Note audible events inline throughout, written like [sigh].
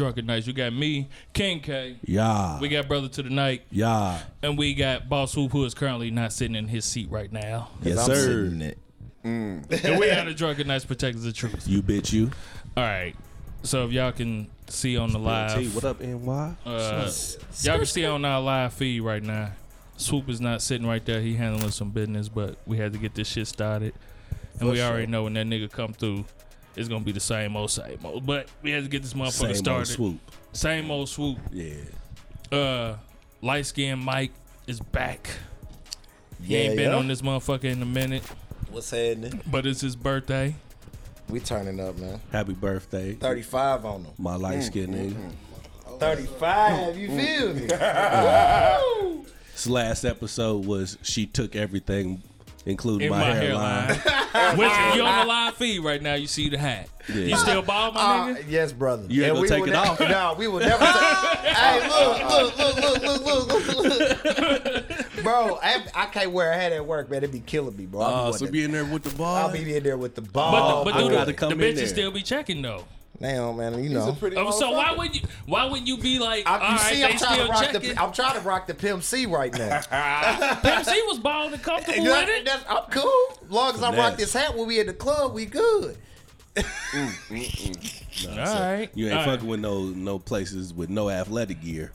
Drunken Knights. You got me, King K. Yeah. We got Brother to the Knight, yeah. and we got Boss Swoop, who is currently not sitting in his seat right now. Yes, I'm sir. sitting in it. And we got the Drunken Knights Protectors of Truth. You bitch you. All right. So if y'all can see on the live, what up, NY? uh, y'all can see on our live feed right now. Swoop is not sitting right there. He handling some business, but we had to get this shit started, and For we already know when that nigga come through, it's gonna be the same old, same old. But we had to get this motherfucker Same old started. swoop. Same old swoop. Yeah. Uh, light skinned Mike is back. He Yeah, ain't been yeah. on this motherfucker in a minute, What's happening? but it's his birthday. We turning up, man. Happy birthday. 35 on them. My light Mm, skinned nigga. 35, you feel me? [laughs] This last episode was she took everything, including In my, my, hairline. hairline. [laughs] Which you on the live feed right now, you see the hat. You still bald, my Uh, nigga? yes, brother. You ain't And gonna take it ne- off? [laughs] No, we will never. Take, [laughs] hey, look, look, look, look, look, look, look. bro, I, I can't wear a hat at work, man. It'd be killing me, bro. I'll, Oh, be, so be in there with the ball. I'll be in there with the ball. But, the, but I dude, the, the bitches still be checking though. Damn, man, you know. Um, so why would you? Why wouldn't you be like? I, all you right, see, they I'm trying to rock checking. the. I'm trying to rock the Pimp C right now. [laughs] Pimp C was bald and comfortable That- with it. that's- I'm cool. As long as I rock this hat when we in the club, we good. All right, You ain't all right. fucking with no no places with no athletic gear.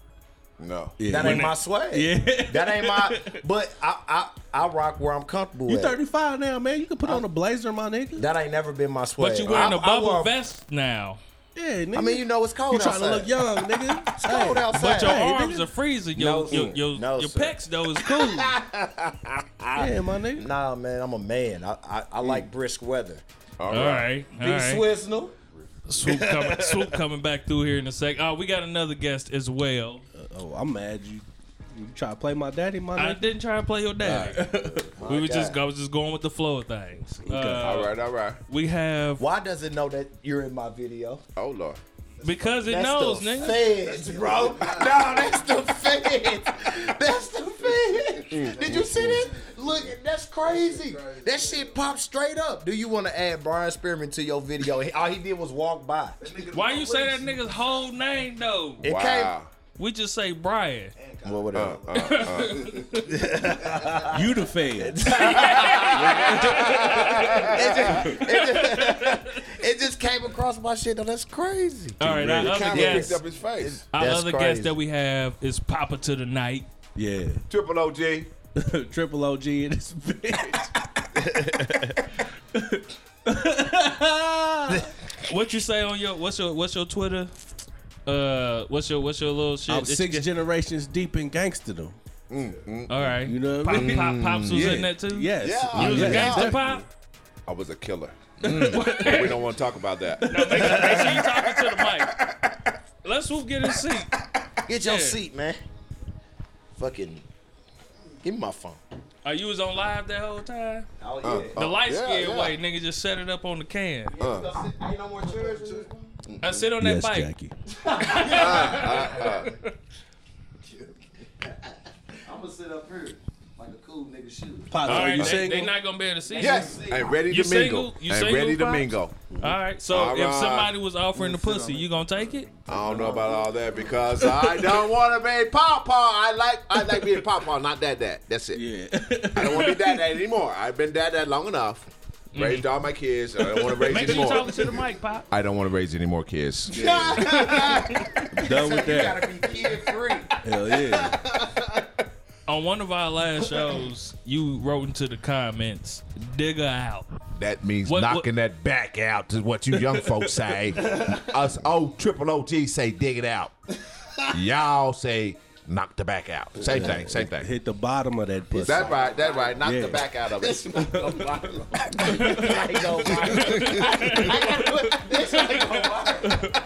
No. Yeah. That ain't my swag. Yeah. That ain't my. [laughs] But I I, I rock where I'm comfortable. You at. 35 now, man. You can put on a blazer, my nigga. That ain't never been my swag. But you wearing I- a I bubble wore- vest now. Yeah, nigga. I mean, you know it's cold you trying outside. to look young, [laughs] nigga. It's cold outside. But your Hey, arms nigga. are freezing. Your No, your your, No, your pecs though is cool. [laughs] Yeah, my nigga. Nah, man, I'm a man. I I, I like brisk weather. All all right, all Be right. Swizzle. Swoop coming, swoop coming back through here in a sec. Oh, we got another guest as well. Oh, I'm mad you. You try to play my daddy, my I nigga. didn't try to play your daddy. we were just I was just going with the flow of things. Uh, All right, all right. We have Why does it know that you're in my video? Oh, Lord. because it That's knows, the nigga. feds, bro. no, [laughs] that's the feds. That's the feds. Did you see this? Look, that's crazy. That shit popped straight up. Do you want to add Brian Spearman to your video? All he did was walk by. Why you say that nigga's whole name though? It Wow. We just say Brian. came. Well, whatever. You the feds. [laughs] it just came across my shit. Though that's crazy. All right, The our other camera picked guest, up his face. our That's other crazy. guest that we have is Poppa to the Knight. yeah. Triple OG. [laughs] Triple OG in this bitch. [laughs] What you say on your what's your what's your Twitter? Uh, what's your what's your little shit? I'm that you six get- generations deep in gangsterdom. All right, You know what Pop, I mean? Pop, Pops was in that too. Yes. Yeah. you was Yes, a gangster definitely. pop. I was a killer. [laughs] but we don't want to talk about that. Make sure, make sure you talking to the mic. Let's swoop get his seat. Get your Yeah. seat, man. Fucking. Give me my phone. Are you was on live that whole time? Oh Uh, yeah. The light yeah, skin yeah. way, nigga, just set it up on the can. Ain't no more chairs. I sit on that Yes, bike. Jackie. [laughs] Ah, ah, ah. I'm gonna sit up here like a cool nigga should. Pops, All right, you they, single? they not gonna be able to see. Yes. And ready You to mingle. single? You and single, ready to mingle. All right. So All if right. somebody was offering the pussy, you gonna take it? I don't know about all that because I [laughs] don't want to be papa. I like I like being papa, not dad dad. That's it. Yeah. I don't want to be dad [laughs] dad anymore. I've been dad dad long enough. Mm-hmm. Raised all my kids. I don't want to [laughs] raise Make sure you anymore. talking to the mic, pop. I don't want to raise any more kids. [laughs] Done with You that. gotta be kid free. Hell yeah. [laughs] On one of our last shows, you wrote into the comments, "Dig her out." That means What- knocking that back out is what you young folks say. Us old triple OG say dig it out. Y'all say knock the back out. Same thing, same thing. Hit the bottom of that pussy. That right, that right. Knock Yeah. the back out of it. [laughs] I ain't gonna lie. This ain't gonna lie.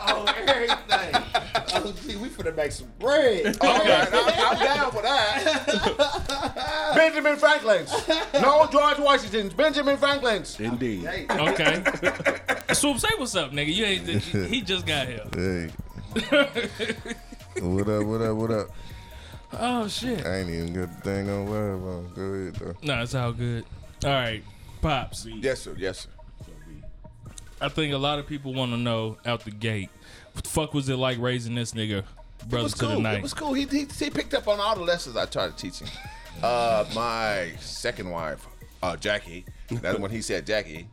Oh, everything. Oh, gee, we finna make some bread. All right, I'm, I'm down for that. [laughs] Benjamin Franklin's. No George Washington's. Benjamin Franklin's. Indeed. Okay. [laughs] Swoop, say what's up, nigga. You ain't. He just got here. Hey. what up, what up, what up? Oh shit. I ain't even got the thing on live on. Go ahead, though. No, it's all good. All right, pops. Yes, sir. Yes, sir. I think a lot of people want to know out the gate. What the fuck was it like raising this nigga It brother was to the cool. night? It was cool. He, he he picked up on all the lessons I tried to teach him. Uh, my second wife, uh, Jackie. That's when he said Jackie.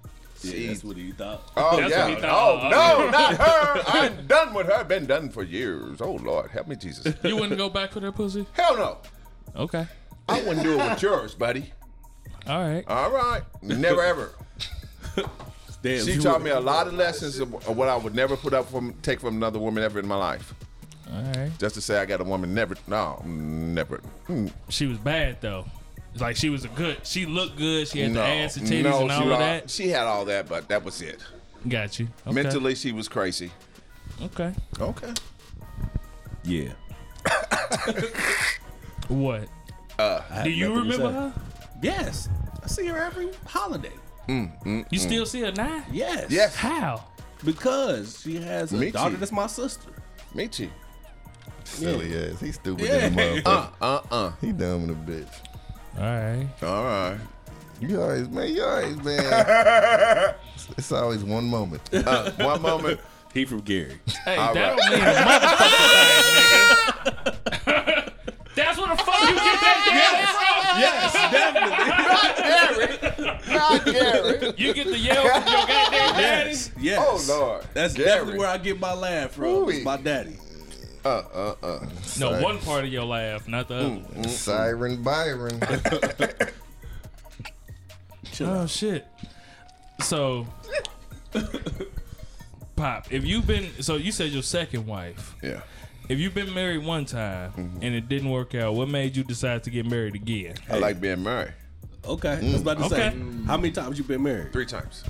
Yeah, She- that's what he thought. Oh That's yeah. thought. Oh no, [laughs] not her. I'm done with her. Been done for years. Oh Lord, help me, Jesus. you wouldn't go back with that pussy? Hell no. Okay. I wouldn't do it with yours, buddy. All right. All right. Never ever. Damn, She taught me a lot of lessons of, of what I would never put up from take from another woman ever in my life. All right. Just to say I got a woman never no, never. Hmm. She was bad though. It's Like she was a good. She looked good. She had no, the ass and titties no, and all of was- that. she had all that, but that was it. Got you. Okay. Mentally, she was crazy. Okay. Okay. Yeah. [laughs] What? I have Do you remember her? Yes. I see her every holiday. Mm, mm, You still see her now? Yes. Yes. How? Because she has a Me daughter that's my sister. Me too. Silly ass. He stupid Yeah. than a motherfucker. Uh uh. He dumb in a bitch. All right. All right. You always, man, you always, man. it's, [laughs] it's always one moment. [laughs] Uh, one moment. He from Gary. Hey, All that right. don't mean a thing, [laughs] nigga. That's where the fuck you get that yes, definitely. Not Gary. Not Gary. You get the yell from your goddamn daddy? Yes. Yes. Oh, Lord. That's Gary. definitely where I get my laugh from. Ooh-wee. It's my daddy. Uh uh uh. No, Sorry. one part of your laugh, not the other. Mm. Siren Byron. [laughs] Oh shit. So, Pop, if you've been so you said your second wife. Yeah. If you've been married one time Mm-hmm. and it didn't work out, what made you decide to get married again? I like being married. Okay. I was about to say, Okay. how many times you been married? Three times.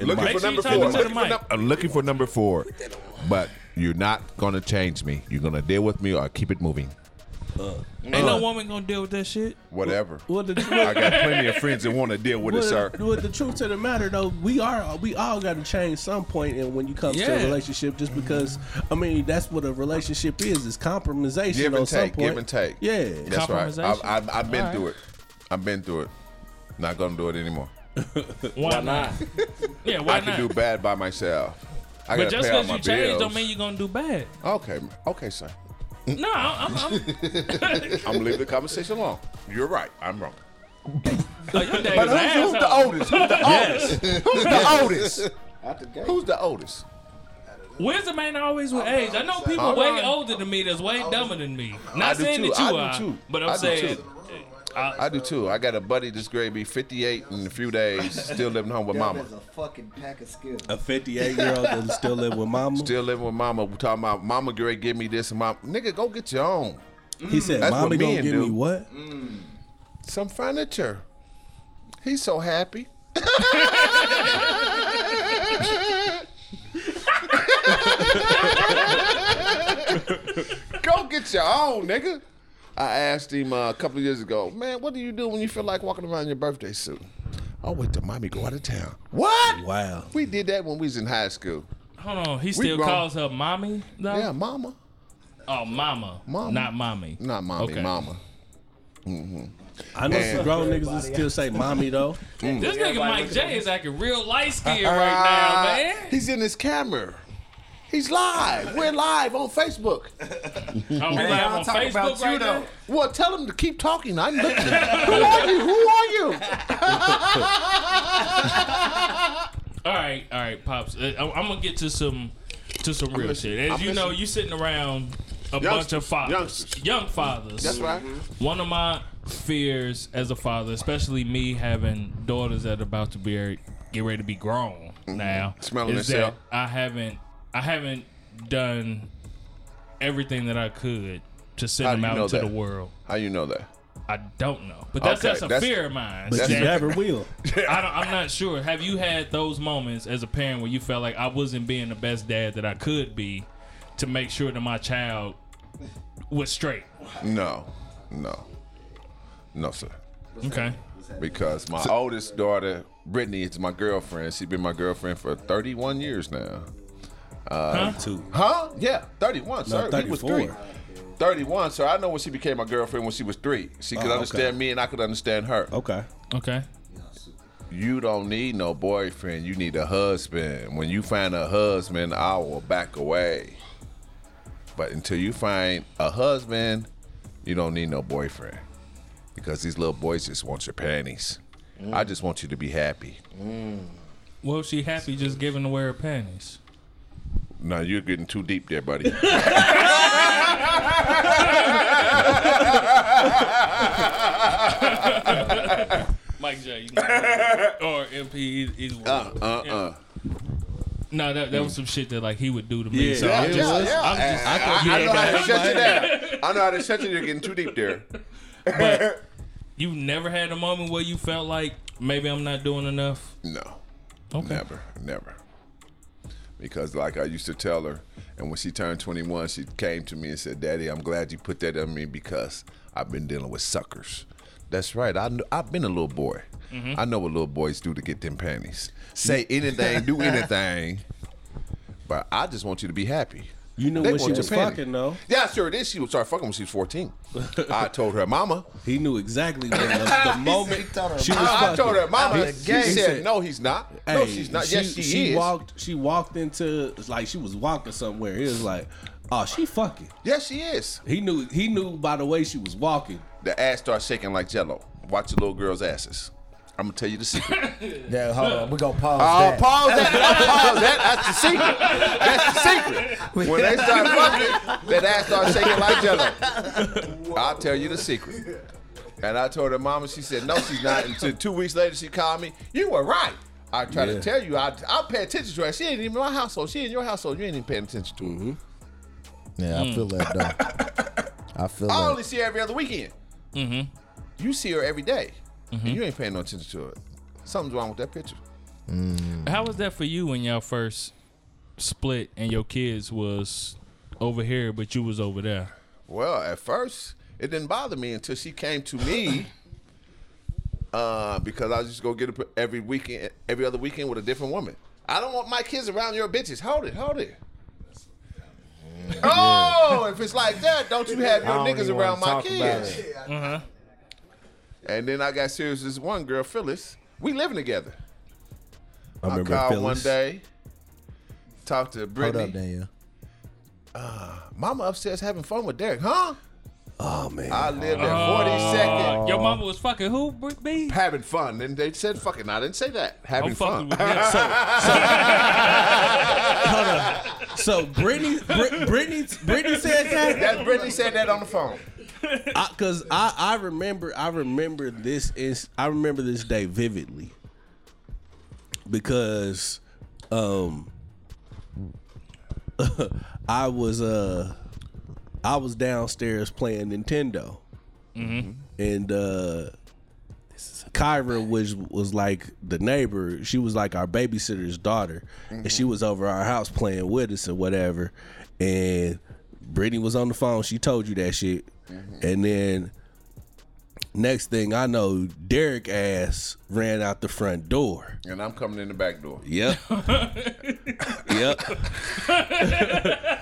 In looking for sure number you talk four. into the Looking for, mic. num- I'm looking for number four. But you're not gonna change me. You're gonna deal with me or keep it moving. Uh, Ain't no woman gonna deal with that shit. Whatever. Well, the, [laughs] I got plenty of friends that want to deal with it, well, sir. well, the truth of the matter, though, we are we all got to change some point. point, and when you come to a relationship, just because I mean that's what a relationship is is compromisation. Give on and some take, point. give and take. Yeah. That's right. I've, I've, I've been All right. through it. I've been through it. Not gonna do it anymore. Why, not? [laughs] Yeah, why I can do bad by myself. I but just because my you change bills. don't mean you're gonna do bad. Okay, okay, sir. No, I'm, I'm, I'm gonna leave the conversation alone. You're right. I'm wrong. [laughs] oh, But who's, who's the oldest? Who's the [laughs] oldest? Who's the oldest? Who's the oldest? Wisdom ain't always with age. I know people All way right. older than me that's way dumber than me. Not saying too. that you I are, too. but I'm I do saying too. I do too. I got a buddy that's going to be 58 in a few days, still living home with mama. That is a fucking pack of skills. A 58 year old that still live with mama. Still living with mama. [laughs] We talking about mama Gray give me this and mom. Nigga, go get your own. He said, That's what "Mommy gonna men give do. me what?" Mm. Some furniture. He's so happy. [laughs] Go get your own, nigga. I asked him uh, a couple of years ago, man, what do you do when you feel like walking around in your birthday suit? I'll wait till mommy go out of town. What? Wow. We did that when we was in high school. hold on, he still grown. calls her mommy though. Yeah, mama. Oh, mama, Mama. not mommy. Not mommy, Okay. mama. I know And- some grown niggas that still say "mommy" though. This nigga Mike J is acting real light skinned right now, man. He's in his camera. He's live. We're live on Facebook. [laughs] Oh, we live I'll on talk Facebook about you, right though. now. Well, tell him to keep talking. I'm looking. Who are you? Who are you? [laughs] All right, all right, pops. Uh, I'm I'm gonna get to some to some real listening. shit. As I'm you know, listening. you sitting around a bunch Youngsters. of fathers, Youngsters. young fathers. That's right. One of my fears as a father, especially me having daughters that are about to be get ready to be grown now, Mm-hmm. Smelling is themselves. that I haven't I haven't done everything that I could to send them out into that? the world. How you know that? I don't know, but that's Okay, that's a that's- fear of mine. But you never will. [laughs] I don't, I'm not sure. Have you had those moments as a parent where you felt like I wasn't being the best dad that I could be to make sure that my child was straight? No, no, no, sir. Okay. Because my oldest daughter, Brittany, is my girlfriend. She's been my girlfriend for 31 years now. Uh, two. Huh? Yeah, 31, sir. No, He was three. 31, so I know when she became my girlfriend when she was three. She could Oh, okay. understand me and I could understand her. Okay. Okay. You don't need no boyfriend. You need a husband. When you find a husband, I will back away. But until you find a husband, you don't need no boyfriend. Because these little boys just want your panties. I mm. just want you to be happy. Well, she happy just giving away her panties. No, you're getting too deep there, buddy. [laughs] Mike J. Or MP, either, either one. uh, uh, uh. No, that, that was some shit that like he would do to me. Yeah. so Yeah, I'm just, yeah, yeah. I'm just, I, thought you I know how to shut you down. I know how to shut you. You're getting too deep there. but you never had a moment where you felt like maybe I'm not doing enough. No, Okay. never, never. Because like I used to tell her, and when she turned 21, she came to me and said, "Daddy, I'm glad you put that on me because I've been dealing with suckers." That's right. I I've been a little boy. Mm-hmm. I know what little boys do to get them panties. Say anything, do [laughs] anything. But I just want you to be happy. You knew when she was your fucking though. Yeah, sure did. She was started fucking when she was 14. [laughs] I told her, Mama. He knew exactly [laughs] when the, the moment he told her she was. I, I told her. Mama. Of She said, He said, No, he's not. no, she's not. yes, she, is. She walked. She walked into like she was walking somewhere. He was like, "Oh, she fucking." Yes, she is. He knew. He knew by the way she was walking. The ass starts shaking like jello. Watch the little girl's asses. I'm gonna tell you the secret. [laughs] Yeah, hold on. We gonna pause Oh, that. pause that. pause that. That's the secret. That's the secret. When they start [laughs] fucking, that ass starts shaking like jello. I'll tell you the secret. And I told her mama, she said, no, she's not. Until two weeks later, she called me, you were right. I tried to tell you, I, I'll pay attention to her. She ain't even in my household. She in your household. You ain't even paying attention to her. Yeah, I feel that though. I feel I that. only see her every other weekend. Mm-hmm. You see her every day, and you ain't paying no attention to it. Something's wrong with that picture. Mm. How was that for you when y'all first split and your kids was over here, but you was over there? Well, at first, it didn't bother me until she came to me. [laughs] Uh, because I just go get her every weekend, every other weekend with a different woman. I don't want my kids around your bitches. Hold it, hold it. Mm. Oh, if it's like that, don't you have your niggas around my talk about kids? it. Uh-huh. And then I got serious with this one girl, Phyllis. We living together. I I, remember called Phyllis. one day, talked to Hold Brittany. up, Daniel. Uh, mama upstairs having fun with Derek, huh? Oh man. I lived at 42nd. Your mama was fucking who, Br- B? having fun. And they said fucking. I didn't say that. Having I'm fun. with him. [laughs] so Brittany, Brit, Brittany, Brittany said that. That Brittany said that on the phone. Because I, I, remember, I remember this is, I remember this day vividly. Because, um, [laughs] I was uh, I was downstairs playing Nintendo, and uh, Kyra was was like the neighbor. She was like our babysitter's daughter, and she was over our house playing with us or whatever. And Brittany was on the phone. She told you that shit, Mm-hmm. and then next thing I know, Derek ass ran out the front door. And I'm coming in the back door. Yep. [laughs] yep. [laughs]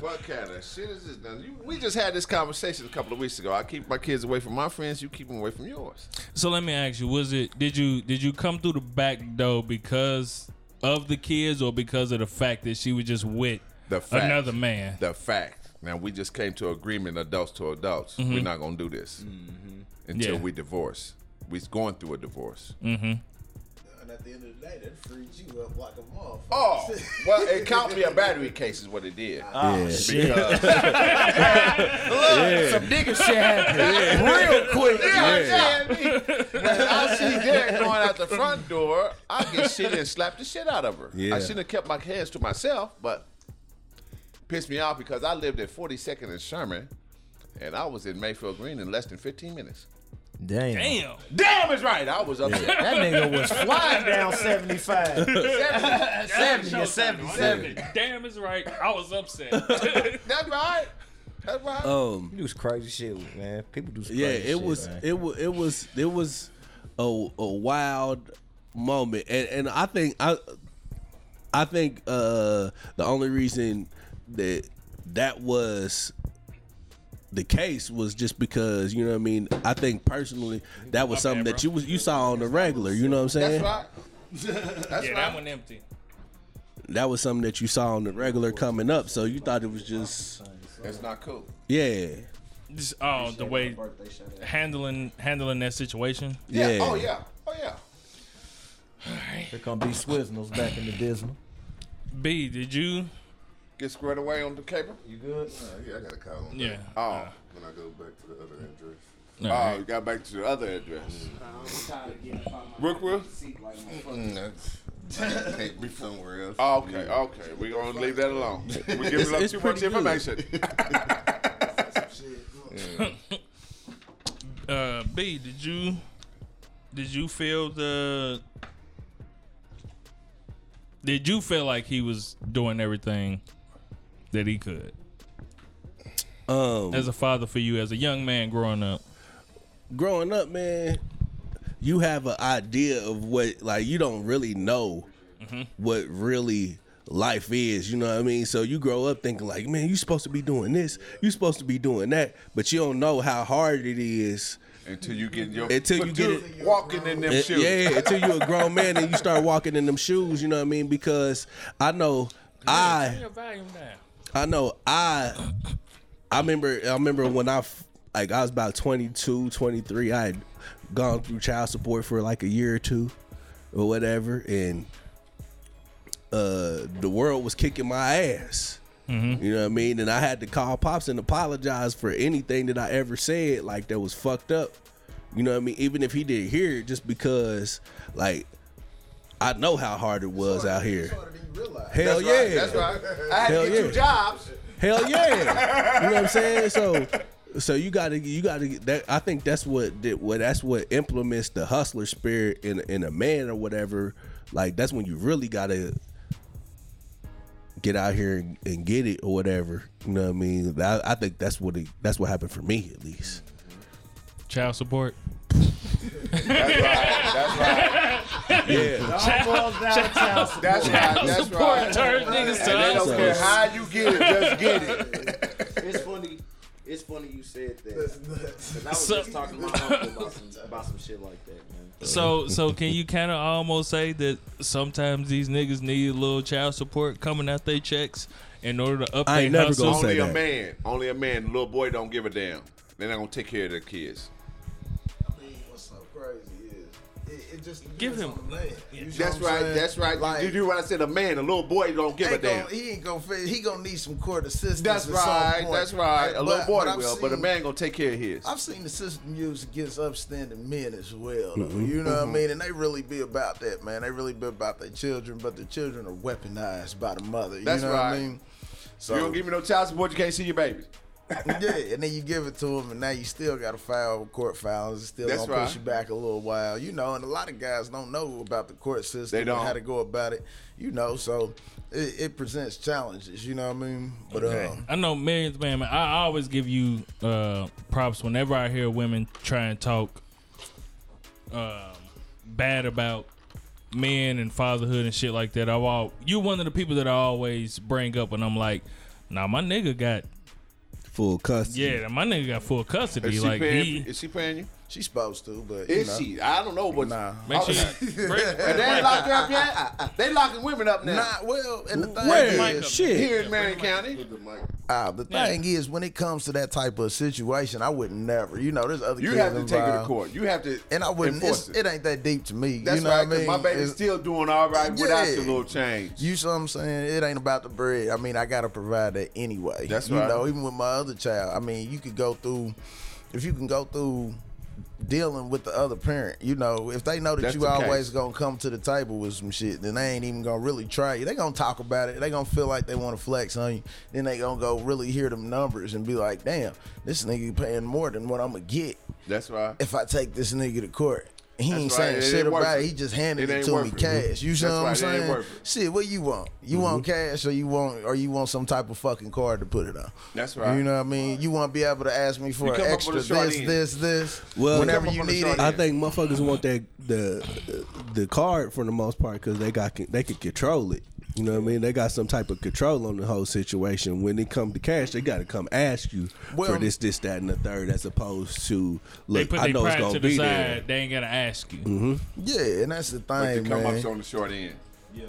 What kind of shit is this? Now, you, we just had this conversation a couple of weeks ago. I keep my kids away from my friends. You keep them away from yours. So let me ask you: Was it did you did you come through the back door because of the kids, or because of the fact that she was just with The fact. another man? The fact. Now we just came to agreement, adults to adults. We're mm-hmm. not gonna do this mm-hmm. until Yeah. we divorce. We's going through a divorce. Mm-hmm. And at the end of the day, that freed you up like a motherfucker. Oh, [laughs] well, it can't a battery case, is what it did. Ah, yeah. Because [laughs] Some nigga shit happened real quick. Yeah, When I see Derek going out the front door, I get shit and slap the shit out of her. Yeah. I shouldn't have kept my hands to myself, but pissed me off because I lived at 42nd and Sherman, and I was in Mayfield Green in less than 15 minutes. Damn. Damn. Damn is [laughs] right. I was upset. That nigga was flying down 75. 70 or 77. Damn is right. I was upset. That's right. That's right. Um. You do some crazy shit, man. People do some yeah it shit, was man. it was it was it was a, a wild moment and and i think i i think uh the only reason that that was the case was just because you know what I mean. I think personally that was My something bad, that you was you saw on the regular. You know what I'm saying? That's right. That's yeah, right. that one empty. That was something that you saw on the regular coming up. So you thought it was just That's not cool. yeah, Just oh the way handling handling that situation. Yeah. Oh yeah. Oh yeah. Oh yeah. [sighs] Here come B Swizzles back in the Disney. B, did you? Get squared away on the cable. You good? Uh, yeah, I got a call on Yeah. that Oh. when I go back to the other address. All Oh, right. you got back to the other address. Rookwood? Mm, that's, can't be somewhere else. Oh, okay, okay. We're gonna leave that alone. [laughs] We're giving up too much pretty good. information. [laughs] Uh, B, did you did you feel the did you feel like he was doing everything that he could um, as a father for you as a young man growing up? growing up, man, you have an idea of what like you don't really know what really life is. You know what I mean? So you grow up thinking like, man, you supposed to be doing this, you supposed to be doing that, but you don't know how hard it is. Until you get your Until you [laughs] get until it- walking in them Eh, shoes. Yeah, until you're a grown man and you start walking in them shoes. You know what I mean? Because I know I. Your volume down. I know I I remember I remember when I like I was about 22, 23, I had gone through child support for like a year or two or whatever and uh the world was kicking my ass. You know what I mean? And I had to call pops and apologize for anything that I ever said like that was fucked up. You know what I mean? Even if he didn't hear it just because like I know how hard it was out here. Hell That's yeah. right. That's right. I had Hell to get yeah. two jobs. Hell yeah. you know what I'm [laughs] saying? So so you gotta you gotta that I think that's what that what that's what implements the hustler spirit in in a man or whatever. Like that's when you really gotta get out here and, and get it or whatever. You know what I mean? I, I think that's what it, that's what happened for me at least. Child support. That's right. That's right. [laughs] Yeah. That's right. That's Support right. turns niggas to And they don't care how you get it, just get it. It's funny. It's funny you said that. 'Cause I was So- just talking to my uncle about some, about some shit like that, man. So, so can you kind of almost say that sometimes these niggas need a little child support coming out their checks in order to up I their ain't never hustle? gonna say Only a that. man. Only a man. Little boy don't give a damn. They're not gonna take care of their kids. Just Give him- on the. You know That's right. saying? That's right. Like, you do what I said. A man, a little boy don't give a ain't damn. gonna, he ain't gonna fit. He gonna need some court assistance. That's right. That's right. A But- little boy I've will, but a man gonna take care of his. I've seen the system used against upstanding men as well. though. Mm-hmm. You know what I mean? And they really be about that, man. They really be about their children, but the children are weaponized by the mother. You That's know what I right. mean? So you don't give me no child support, you can't see your babies. [laughs] yeah, and then you give it to them, and now you still got to file court filings. It's still That's gonna push you back a little while, you know. And a lot of guys don't know about the court system They don't. and how to go about it, you know. So it, it presents challenges, you know what I mean? But um, I know millions, man. man, I always give you uh, props whenever I hear women try and talk um, bad about men and fatherhood and shit like that. I all you're one of the people that I always bring up, and I'm like, nah, my nigga got Full custody. yeah, my nigga got full custody. Is she, like paying, he, is she paying you? She's supposed to, but Is know. she? I don't know, but Nah. make sure you, [laughs] [laughs] they ain't locked her up yet. They locking women up now. Nah, well, and the thing Where? is, Shit. Here in Marion County. uh, the thing is, when it comes to that type of situation, I would never, you know, there's other You kids have to take it to court. You have to And I wouldn't. it. it ain't that deep to me. That's you know right. what I mean? my baby's It's- still doing all right without Yeah. the little change. You see what I'm saying? It ain't about the bread. I mean, I gotta provide that anyway. That's you right. know, even with my other child. I mean, you could go through if you can go through dealing with the other parent, you know, if they know that That's you always case. gonna come to the table with some shit, then they ain't even gonna really try you. They gonna talk about it. They gonna feel like they want to flex on you. Then they gonna go really hear them numbers and be like, damn, this nigga paying more than what I'm gonna get That's right. if I take this nigga to court. He That's ain't right. saying It shit about it. it. He just handed It it, to me it. cash. You see That's what I'm right. Saying? Shit, what you want? You mm-hmm. want cash or you want or you want some type of fucking card to put it on? That's right. You know what I mean? You want to be able to ask me for You an extra with this, a short end. this, this, Well- whenever you need it. I think motherfuckers want that the the card for the most part because they got they can control it. You know what I mean? They got some type of control on the whole situation. When it come to cash, they got to come ask you Well- for this, this, that, and the third, as opposed to They put I their know it's pride gonna to the be side. there. They ain't gotta ask you. Mm-hmm. Yeah, and that's the But thing, to come man. up on the short end. Yeah,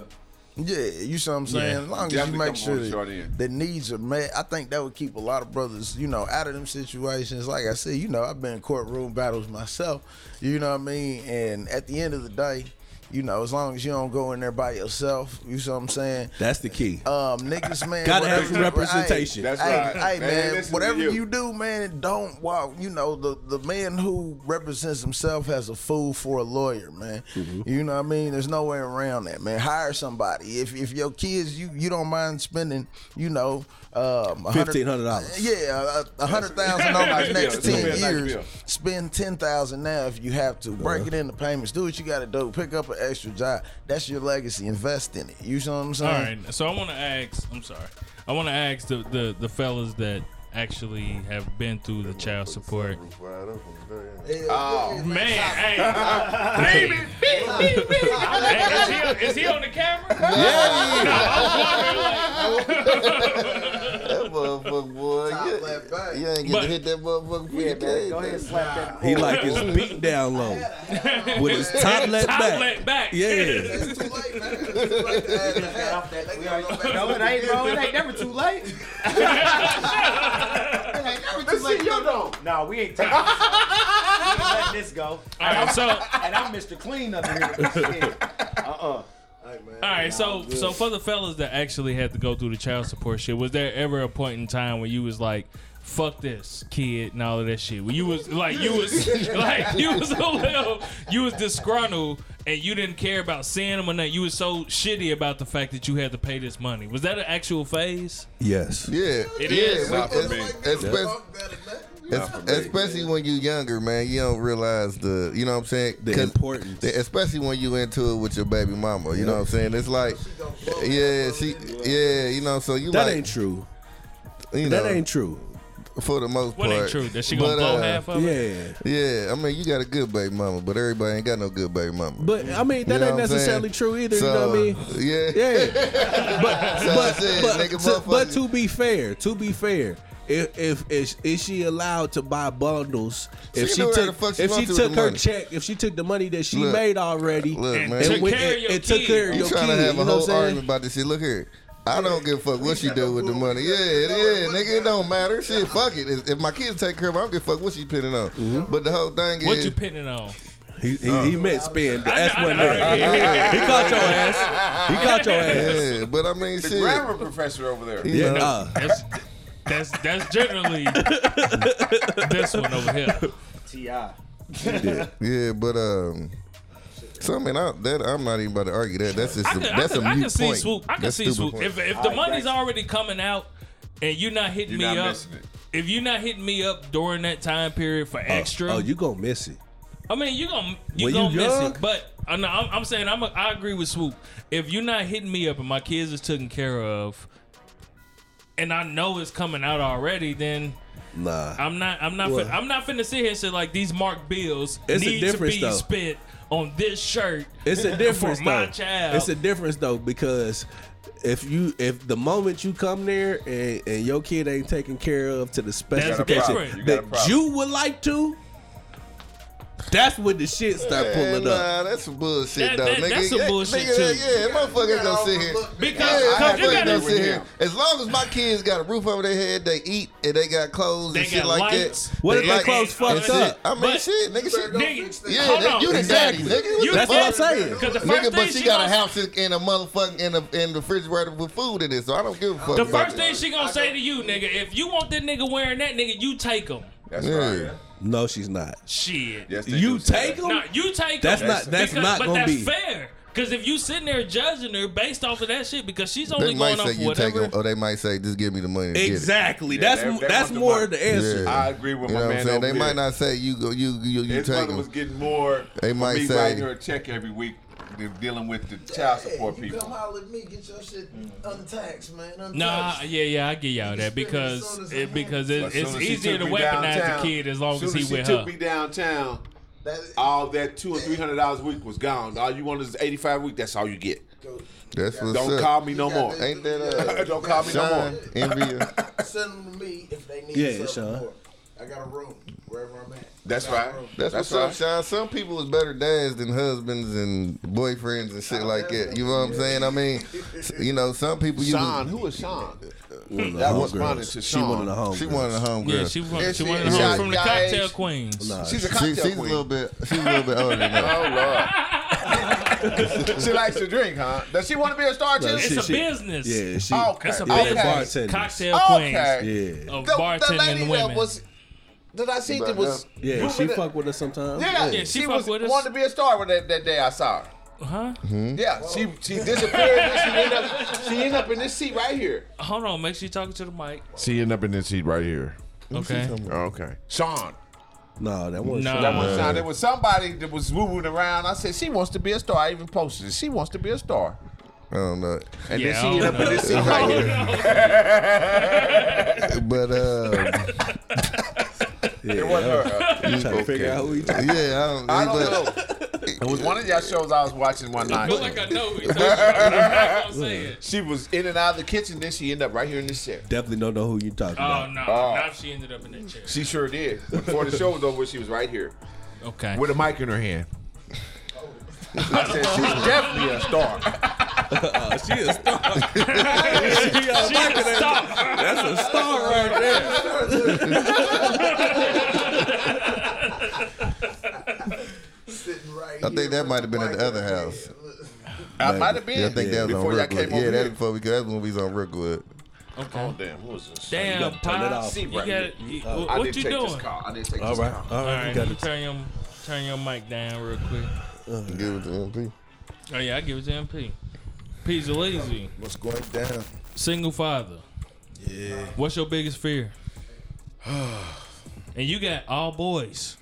Yeah, you see what I'm saying? Yeah. As long as Definitely you make sure the that the needs are met, I think that would keep a lot of brothers, you know, out of them situations. Like I said, you know, I've been in courtroom battles myself. You know what I mean? And at the end of the day, you know, as long as you don't go in there by yourself, you see what I'm saying? That's the key. Um, niggas, man. Gotta have whatever- some representation. Hey, That's hey, right. Hey, Man, man, whatever you. you. do, man, don't walk. You know, the the man who represents himself has a fool for a lawyer, man. Mm-hmm. You know what I mean? There's no way around that, man. Hire somebody. If if your kids, you you don't mind spending, you know, um, $1,500. Yeah, a, a hundred thousand [laughs] over the next It's gonna ten be nice years. bill. Spend ten thousand now if you have to. Break it into payments. Do what you got to do. Pick up an extra job. That's your legacy. Invest in it. You see what I'm saying? All right. So I want to ask. I'm sorry. I want to ask the, the the fellas that actually have been through the child support. Oh, Man, [laughs] hey, baby, hey, is, he, on- is he on the camera? [laughs] That motherfucker, boy. You, you ain't get to hit that motherfucker for Yeah, your man. Go ahead and slap that. He like his feet down low with his top let Top back. let back. Yeah. It's too late, man. It's too late to add the. Off that- we gonna already- go back No, it ain't, bro. It ain't never too late. [laughs] It ain't never too late. No, we ain't taking this. We ain't letting this go. All right, so And I'm Mr. Clean up here. [laughs] Uh-uh. Uh-uh. all right, so so for the fellas that actually had to go through the child support shit, was there ever a point in time where you was like, "Fuck this kid" and all of that shit? Where you was like, you was [laughs] like, you was a little, you was disgruntled and you didn't care about seeing him or nothing. You was so shitty about the fact that you had to pay this money. Was that an actual phase? Yes. Yeah, It yeah, is. Not for es- me. especially, Fuck that, man. es- for me. especially when you're younger, man, you don't realize the, you know what I'm saying? The 'Cause- importance. the- especially when you into it with your baby mama, you know what I'm saying? It's like, yeah, she, yeah, you know, so you That like, ain't true. you know, That ain't true. for the most What part. ain't true? That she gonna But, blow uh, half of it? Yeah. Yeah, I mean, you got a good baby mama, but everybody ain't got no good baby mama. But I mean, that You know ain't necessarily saying? true either. So, you know what I mean? Yeah. Yeah. [laughs] But So but, said, but, to, but to be fair, to be fair, if if is, is she allowed to buy bundles? If can she do whatever took fuck she if she want to with took the her money. check, if she took the money that she Look, made already, Look, and, man. Took went- care of and- your and took care of kid. You your trying kid, to have you a know whole what I'm saying? argument about this shit. Look here. I don't give a fuck what she do with the money. Yeah, yeah, nigga, it don't matter. Shit, fuck it. If if my kids take care of it, I don't give a fuck what she pinning on. Mm-hmm. But the whole thing What is, you pinning on? He, he, he meant spend. That's I what know, there. I know. He caught your ass. He caught your ass. yeah, but I mean, the shit. grammar professor over there. you Yeah, know, nah. That's that's that's generally this one over here. T.I. Yeah, but um. So I mean, I, that I'm not even about to argue that. That's just I a, can, that's I, a can- I mute can see point. swoop. I can That's see swoop. point. If if the money's already coming out and you're not hitting You're me not up, if you're not hitting me up during that time period for extra, Oh, you gonna miss it. I mean, you gonna you When gonna you miss young? it. But I'm, I'm, I'm saying I'm a, I agree with swoop. If you're not hitting me up and my kids is taken care of, and I know it's coming out already, then. Nah. I'm not. I'm not. Well- fin- I'm not finna sit here and say like these Mark bills It's a need to be though. spent on this shirt. It's a [laughs] difference for my though. child. It's a difference though because if you if the moment you come there and, and your kid ain't taken care of to the specification. You that you would like to, that's when the shit start pulling Man, up. Nah, that's some That- bullshit though, that- nigga. that's some Yeah, bullshit, nigga, too. Yeah, motherfucker ain't gonna sit here. Because- yeah, because you motherfucker gotta- gonna sit here. As long as my kids got a roof over their head, they eat and they got clothes They and shit got like lights. that. What they if their like- clothes fucked and shit. up? I mean, But- shit, nigga, shit. Nigga, Yeah, hold that- on. you the daddy, Exactly. nigga. You That's what I'm saying. Because the first Nigga, thing but she got a gonna- house in, in a motherfucking in a in the refrigerator with food in it, so I don't give a fuck. The first thing she gonna say to you, nigga, if you want that nigga wearing that, nigga, you take him. That's right. No, she's not. Shit. Yes, they You do say take that. them. Nah, you take That's him. not- that's Because- not but gonna that's be. fair. Because if you sitting there judging her based off of that shit, because she's only They might going off say for you take whatever. them, or they might say just give me the money. and get it. Exactly. Yeah, that's they- they that's want the more money. the answer. Yeah. I agree with You my know what I'm man saying? over They might there. not say you go, you you you His take mother them. was getting more. They for might me say- writing her a check every week than dealing with the child support you people. come holler at me, get your shit untaxed, man. Untouched. Nah, yeah, yeah, I get y'all that spend it as because it, because it, it's as easier to weaponize downtown- the kid as long soon as he she with took me downtown. That, All that two or three hundred dollars a week was gone. All you wanted is eighty five a week. That's all you get. That's what's Don't up. call me no more. Ain't that uh, [laughs] Don't call me no more. envy? [laughs] Send them to me if they need Yeah, something Sean. more. I got a room wherever I'm at. That's I got a right. That's, That's what's right. up, Sean. Some people is better dads than husbands and boyfriends and shit like that. You know what I'm saying? I mean, [laughs] you know, some people you Sean, who is Sean? One of That was responded homegirls. to She one of the Sean. homegirls. she one of the homegirls. Yeah, she won. Is She she- won is the she home from the y'all cocktail age? queens. Nah, She's a She, cocktail she's a queen. little bit. She's a little bit older than that. [laughs] Oh Lord. [laughs] she likes to drink, huh? Does she want to be a star too? No, It's she- a she- business. Yeah, she. Okay. It's a yeah, business. bartenders. Cocktail Okay. queens Yeah, of the, the bartending lady that women. was that I seen that was yeah. She the- fuck with us sometimes. Yeah, Yeah, she she, fuck was with us. wanted to be a star when that, that day I saw her. huh? Yeah, she she disappeared. and she ended up she ended up in this seat right here. Hold on. Make sure you talking to the mic. She ended up in this seat right here. Okay. Okay, Sean. No, that wasn't. Nah. Sean. That was Sean. There was somebody that was moving around. I said she wants to be a star. I even posted it. She wants to be a star. I don't know. And Yeah, then she ended up in this seat [laughs] right here. [laughs] [laughs] But uh, Yeah, It wasn't her. I'm trying to figure out who he talking. yeah, I don't. I don't but, know. It was one of y'all shows I was watching one I night. feel like I know. who [laughs] you're talking about. I'm saying. She was in and out of the kitchen, then she ended up right here in this chair. Definitely don't know who you talking Oh about. no! Oh. Now she ended up in that chair. She sure did. Before the show was over, she was right here Okay. with a mic in her hand. I said she's definitely a star. [laughs] She a star. she a Stop. That's a star right there. Sitting right I think that might have been at the other house. I might have been. Yeah, I think that was before on y'all Rookwood. came Yeah, over that here. before we that's when we was on Rookwood. Oh damn, what was this? Damn, gotta turn it off. You Right got here. Uh, it. You- I What did you take doing? this call. I did take All this right, call. all All right. right, You got it. turn your turn your mic down real quick. Give it to MP. Oh yeah, I give it to MP. P's a lazy, What's going down? single father. Yeah. What's your biggest fear? [sighs] and you got all boys.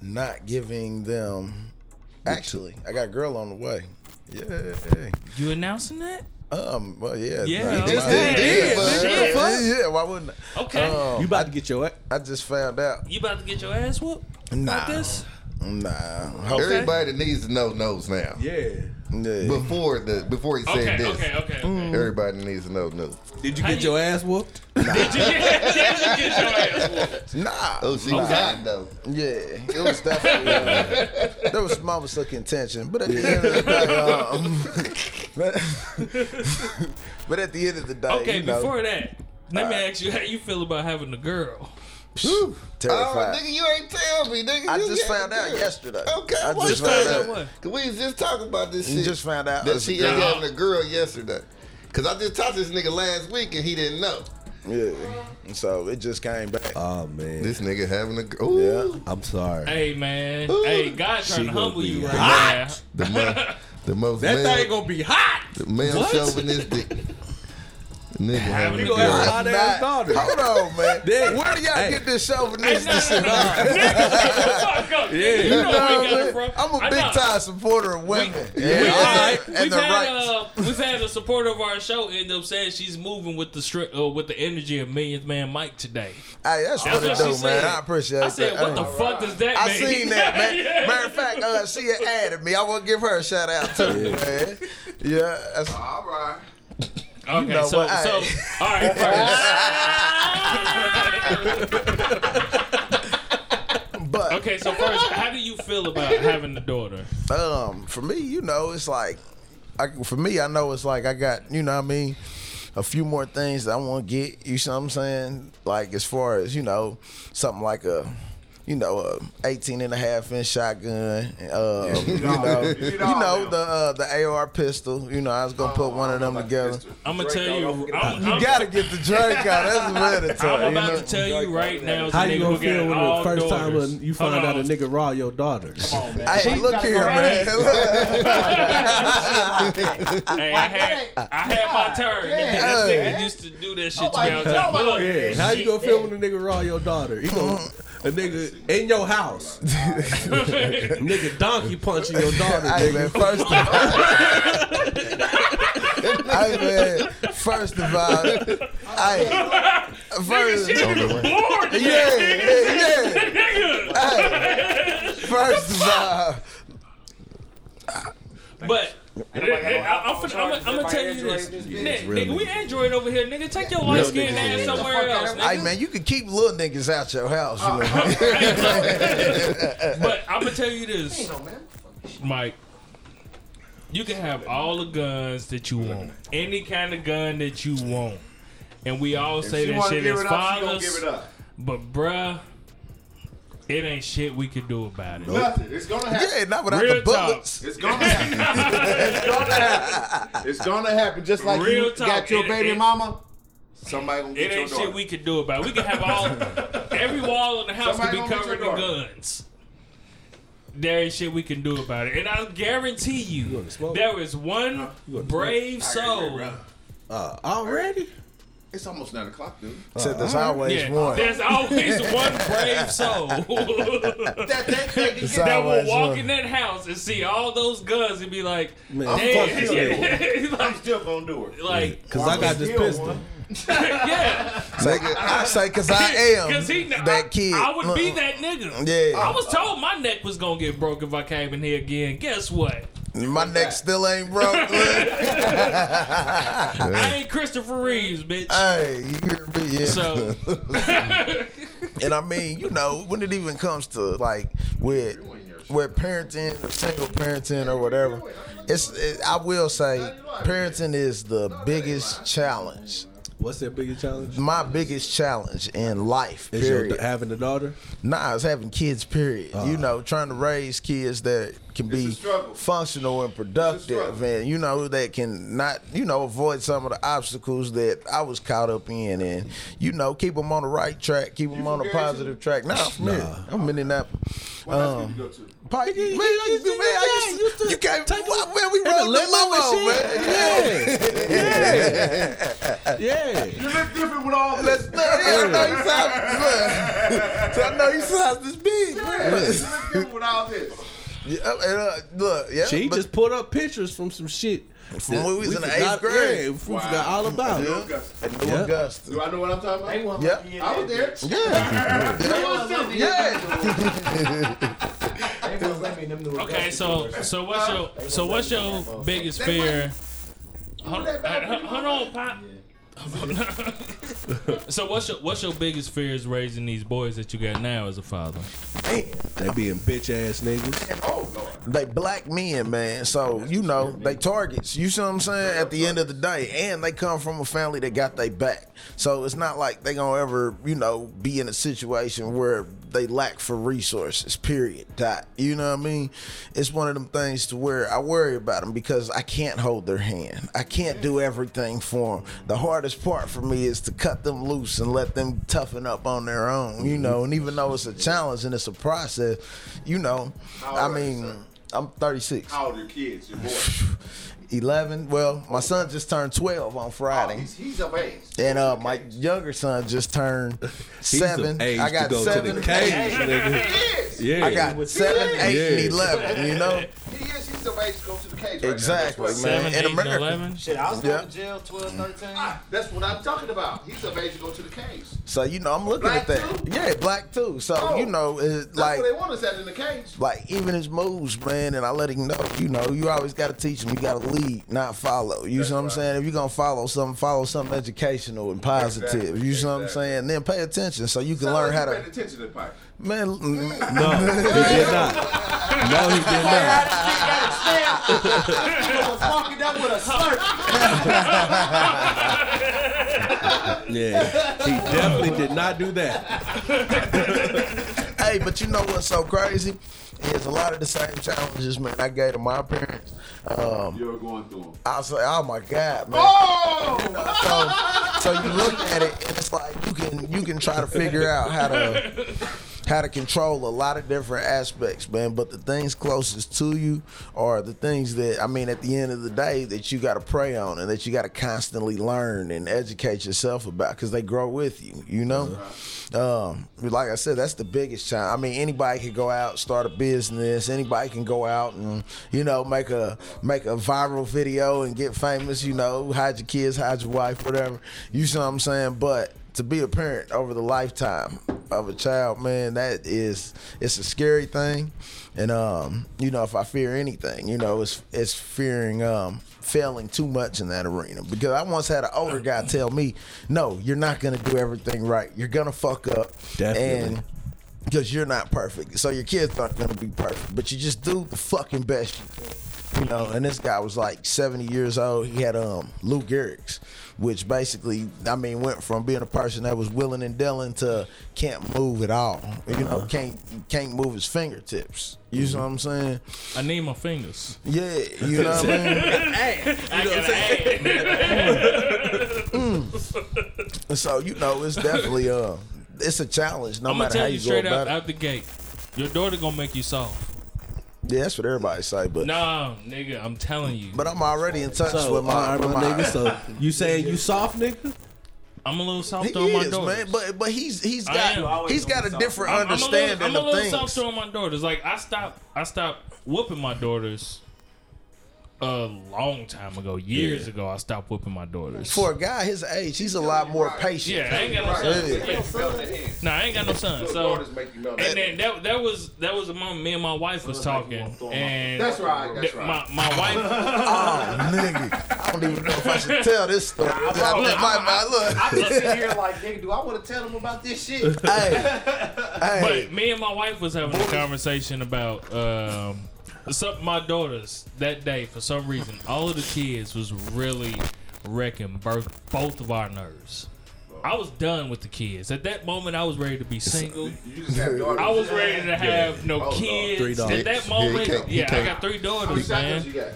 Not giving them. Actually, I got a girl on the way. Yeah. You announcing that? Um. Well, yeah. Yeah, Nah, okay. just Yeah, did, yeah, yeah, yeah, Why wouldn't? I? Okay. Um, You about to get your I just found out. you about to get your ass whooped? Nah. Like this? Nah. Everybody needs to know knows now. yeah. Yeah. Before the before he said Okay, this, okay, okay. okay. everybody needs to know knows. Did you How get you- your ass whooped? Did you get, [laughs] did you get your ass whooped? Nah. Oh, she was hot though. Yeah, it was definitely uh, [laughs] there was some moments of contention, but at the end of the day, um, [laughs] but, but at the end of the day, Okay, you know, before that, let me ask you how you feel about having a girl. Oh, terrified. nigga, you ain't tell me, nigga. I You just found out girl. yesterday. Okay, I what just found found out. What? Cause we was just talking about this You shit. just found out that it's a she girl. ain't having a girl yesterday. Cause I just talked to this nigga last week and he didn't know. Yeah, and so it just came back. Oh man. This nigga having a girl. Yeah. I'm sorry. Hey man, hey God trying She to humble you right hot. now. The, mo- the most [laughs] That male, thing gonna be hot. the male What? chauvinistic nigga having a you You gonna gonna have a girl. hot ass daughter. Hold on, man. [laughs] Yeah. Where do y'all Hey. get this chauvinistic Hey, shit? no, no, [laughs] Fuck up, nigga. You know where we got it from. I'm a big time supporter of women. We, and, we've and- had, and we've, the had rights. uh, we've had a supporter of our show end up saying she's moving with the stri- uh, with the energy of Millionth Man Mike today. Hey, that's, That's what it what she do, said. man. I appreciate I said, that. what the Hey. fuck does that I mean? seen that, man. Yeah. [laughs] Matter of fact, uh, she had added me. I want to give her a shout out too, man. Yeah, that's, All right. Okay, know so what? so all right, first. [laughs] but okay, so first, how do you feel about having a daughter? um, for me, you know, it's like, I, for me, I know it's like I got, you know, what I mean, a few more things that I want to get. You see what I'm saying? Like as far as you know, something like a. You know, a 18 and a half inch shotgun. Uh, [laughs] you know, you know the uh, the AR pistol. You know, I was gonna put one of them together. I'm gonna tell you, I'm, You I'm, gotta get the drink out. That's [laughs] mandatory. I'm you about know? to tell you right now. How you gonna feel when the first time daughters. when you find out a nigga raw your daughter daughters? Hey, look here, man. [laughs] Hey, I had I had my turn. This nigga used to do that shit to me all the time. But look, Yeah, how you gonna feel when a nigga raw your daughter? He gonna a nigga in your house, [laughs] nigga donkey punching your daughter. Hey nigga. man, first of all, [laughs] hey man, first of all, hey, first, Shit, nigga bored. yeah, yeah, yeah. Nigga. Hey, first of all, But I'm gonna tell you this, nigga, nigga, we Android over here, nigga. Take your light skinned ass somewhere else, Hey man, you can keep little niggas out your house. You know? Uh, [laughs] but I'm gonna tell you this, Mike. You can have all the guns that you want, any kind of gun that you want, and we all say that shit is fathers. But bruh, it ain't shit we can do about it. Nothing. It's gonna happen. yeah, not without Real the bullets. It's gonna happen. [laughs] it's gonna happen. It's gonna happen. Just like Real you talk. got your It- baby it- mama. Somebody gonna get your ain't shit we can do about it. We can have all [laughs] every wall in the house Somebody can be covered in guns. There ain't shit we can do about it. And I guarantee you, gonna there is one brave soul. Uh, already? It's almost nine o'clock, dude. Said there's always Yeah, one. there's always [laughs] one brave soul That, that, that, that will walk one. in that house and see all those guns and be like, Man, damn, fuck you. [laughs] I'm still gonna do it. like, Because I got this pistol. [laughs] yeah, Say, I say because I am because he, that I, kid. I would be Uh-uh. that nigga. Yeah. I was told my neck was gonna get broke if I came in here again. Guess what? My neck still ain't broke. [laughs] I ain't Christopher Reeves, bitch. hey, you hear me? Yeah. so [laughs] And I mean, you know, when it even comes to like with with parenting, or single parenting, or whatever, it's it, I will say, parenting is the biggest challenge. What's their biggest challenge? My biggest challenge in life. Is your, Period. having a daughter? Nah, it's having kids. Period. you know, trying to raise kids that can be functional and productive, and you know that can not, you know, avoid some of the obstacles that I was caught up in, and you know, keep them on the right track, keep them on a from Gary, positive track. Nah, I'm from here. I'm in Indianapolis. What Um, you go to? Pike, man, I used to, man, I used to, you can't, what, man, we rode the limo, man. [laughs] Yeah. yeah. yeah. You look different with all this. no, yeah, I know you sound, so [laughs] I know you sound this big, You man. look different with all this. Yeah, and, uh, look, yeah, She but- just put up pictures from some shit. From when we was in the eighth grade. Yeah, we forgot all about it. Augusta. New Yeah. Augusta. Do I know what I'm talking about? Yeah. I was there. Yeah. [laughs] Yeah. Okay, so so what's your so what's your biggest fear? Hold, hold hold on, pop. [laughs] so what's your what's your biggest fear is raising these boys that you got now as a father? They being bitch ass niggas. Oh Lord. They black men, man. So, you know, they targets. You see what I'm saying? At the end of the day. And they come from a family that got their back. So it's not like they gonna ever, you know, be in a situation where they lack for resources, period. Dot. You know what I mean? It's one of them things to where I worry about them because I can't hold their hand. I can't do everything for them. The hardest part for me is to cut them loose and let them toughen up on their own, you know. And even though it's a challenge and it's a process, you know, I old are you, mean. I'm 36. How old are your kids? Your boy? [sighs] [laughs] 11. Well, my son just turned 12 on Oh, Friday. he's, he's of age. And uh, my younger son just turned [laughs] He's seven. of age I got to go seven. to the cage, nigga. He is. Yeah. I got seven, eight, Yeah. and eleven. You know He is. He's of age to go to the cage. Right exactly, Now. That's, man. Seven, In eight, and America, eleven. Shit, I was Yeah. going to jail 12, 13. what, that's what I'm talking about. He's of age to go to the cage. so you know I'm looking Black at that. too? Yeah, black too. So Oh. you know, it, That's like what they want us at in the cage. like even his moves, man, and I let him know, you know, you always got to teach him. You got to lead, not follow. You see what I'm right. saying? If you're gonna follow something, follow something educational and positive. Exactly, You see what I'm exactly. saying? Then pay attention so you can Sound learn how to. Paying attention to the pipe. Man, mm, [laughs] No, he did not. No, he did not. [laughs] was walking with a. [laughs] Yeah, he definitely did not do that. hey, but you know what's so crazy? Is a lot of the same challenges, man. I gave to my parents. Um, You're going through them. I was like, oh my god, man. Oh! So, so you look at it, and it's like you can you can try to figure out how to how to control a lot of different aspects, man. But the things closest to you are the things that I mean, at the end of the day, that you got to pray on and that you got to constantly learn and educate yourself about because they grow with you. You know. Um, like I said, that's the biggest challenge. I mean, anybody can go out, start a business. Anybody can go out and you know make a make a viral video and get famous. You know, hide your kids, hide your wife, whatever. You see what I'm saying? But to be a parent over the lifetime, of a child, man, that is it's a scary thing. And um, you know, if I fear anything, you know, it's it's fearing um failing too much in that arena. Because I once had an older guy tell me, No, you're not gonna do everything right. You're gonna fuck up. Definitely. And because you're not perfect. So your kids aren't gonna be perfect. But you just do the fucking best you can. You know, and this guy was like 70 years old. He had um Lou Gehrig's, which basically, I mean, went from being a person that was willing and dealing to can't move at all. You know, can't can't move his fingertips. You know what I'm saying? I need my fingers. Yeah, you know what I mean. [laughs] I gotta add. And so you know, it's definitely uh, it's a challenge. No I'm gonna matter how you, you go straight about out, it. out the gate. Your daughter gonna make you soft. Yeah, that's what everybody say. But Nah, nigga, I'm telling you. but I'm already in touch So, with my, all right, with my my nigga. So [laughs] you saying you soft, nigga? I'm a little He softer on my is, daughters. man, but but he's he's I got he's got a different I'm, I'm a understanding little, I'm a of little things. softer on my daughters. Like I stop I stopped whooping my daughters a long time ago. Years ago, I stopped whipping my daughters. For a guy his age, he's a lot more patient. yeah, I ain't got no son. Yeah. Nah, I ain't got no son. So, make you melt. and then that that was that was a moment me and my wife was talking, and That's right. That's right. my my [laughs] wife. Oh, [laughs] nigga, I don't even know if I should tell this story. I, look, think my, my, look, I'm just sitting here [laughs] like, nigga, do I want to tell them about this shit? hey, hey, But me and my wife was having a conversation about um, some my daughters that day. For some reason, all of the kids was really wrecking both both of our nerves. I was done with the kids. At that moment, I was ready to be single. You just have daughters. I was ready to have no Oh, no. kids. At that Yeah, he moment, can't- he yeah, I got three daughters, man. got?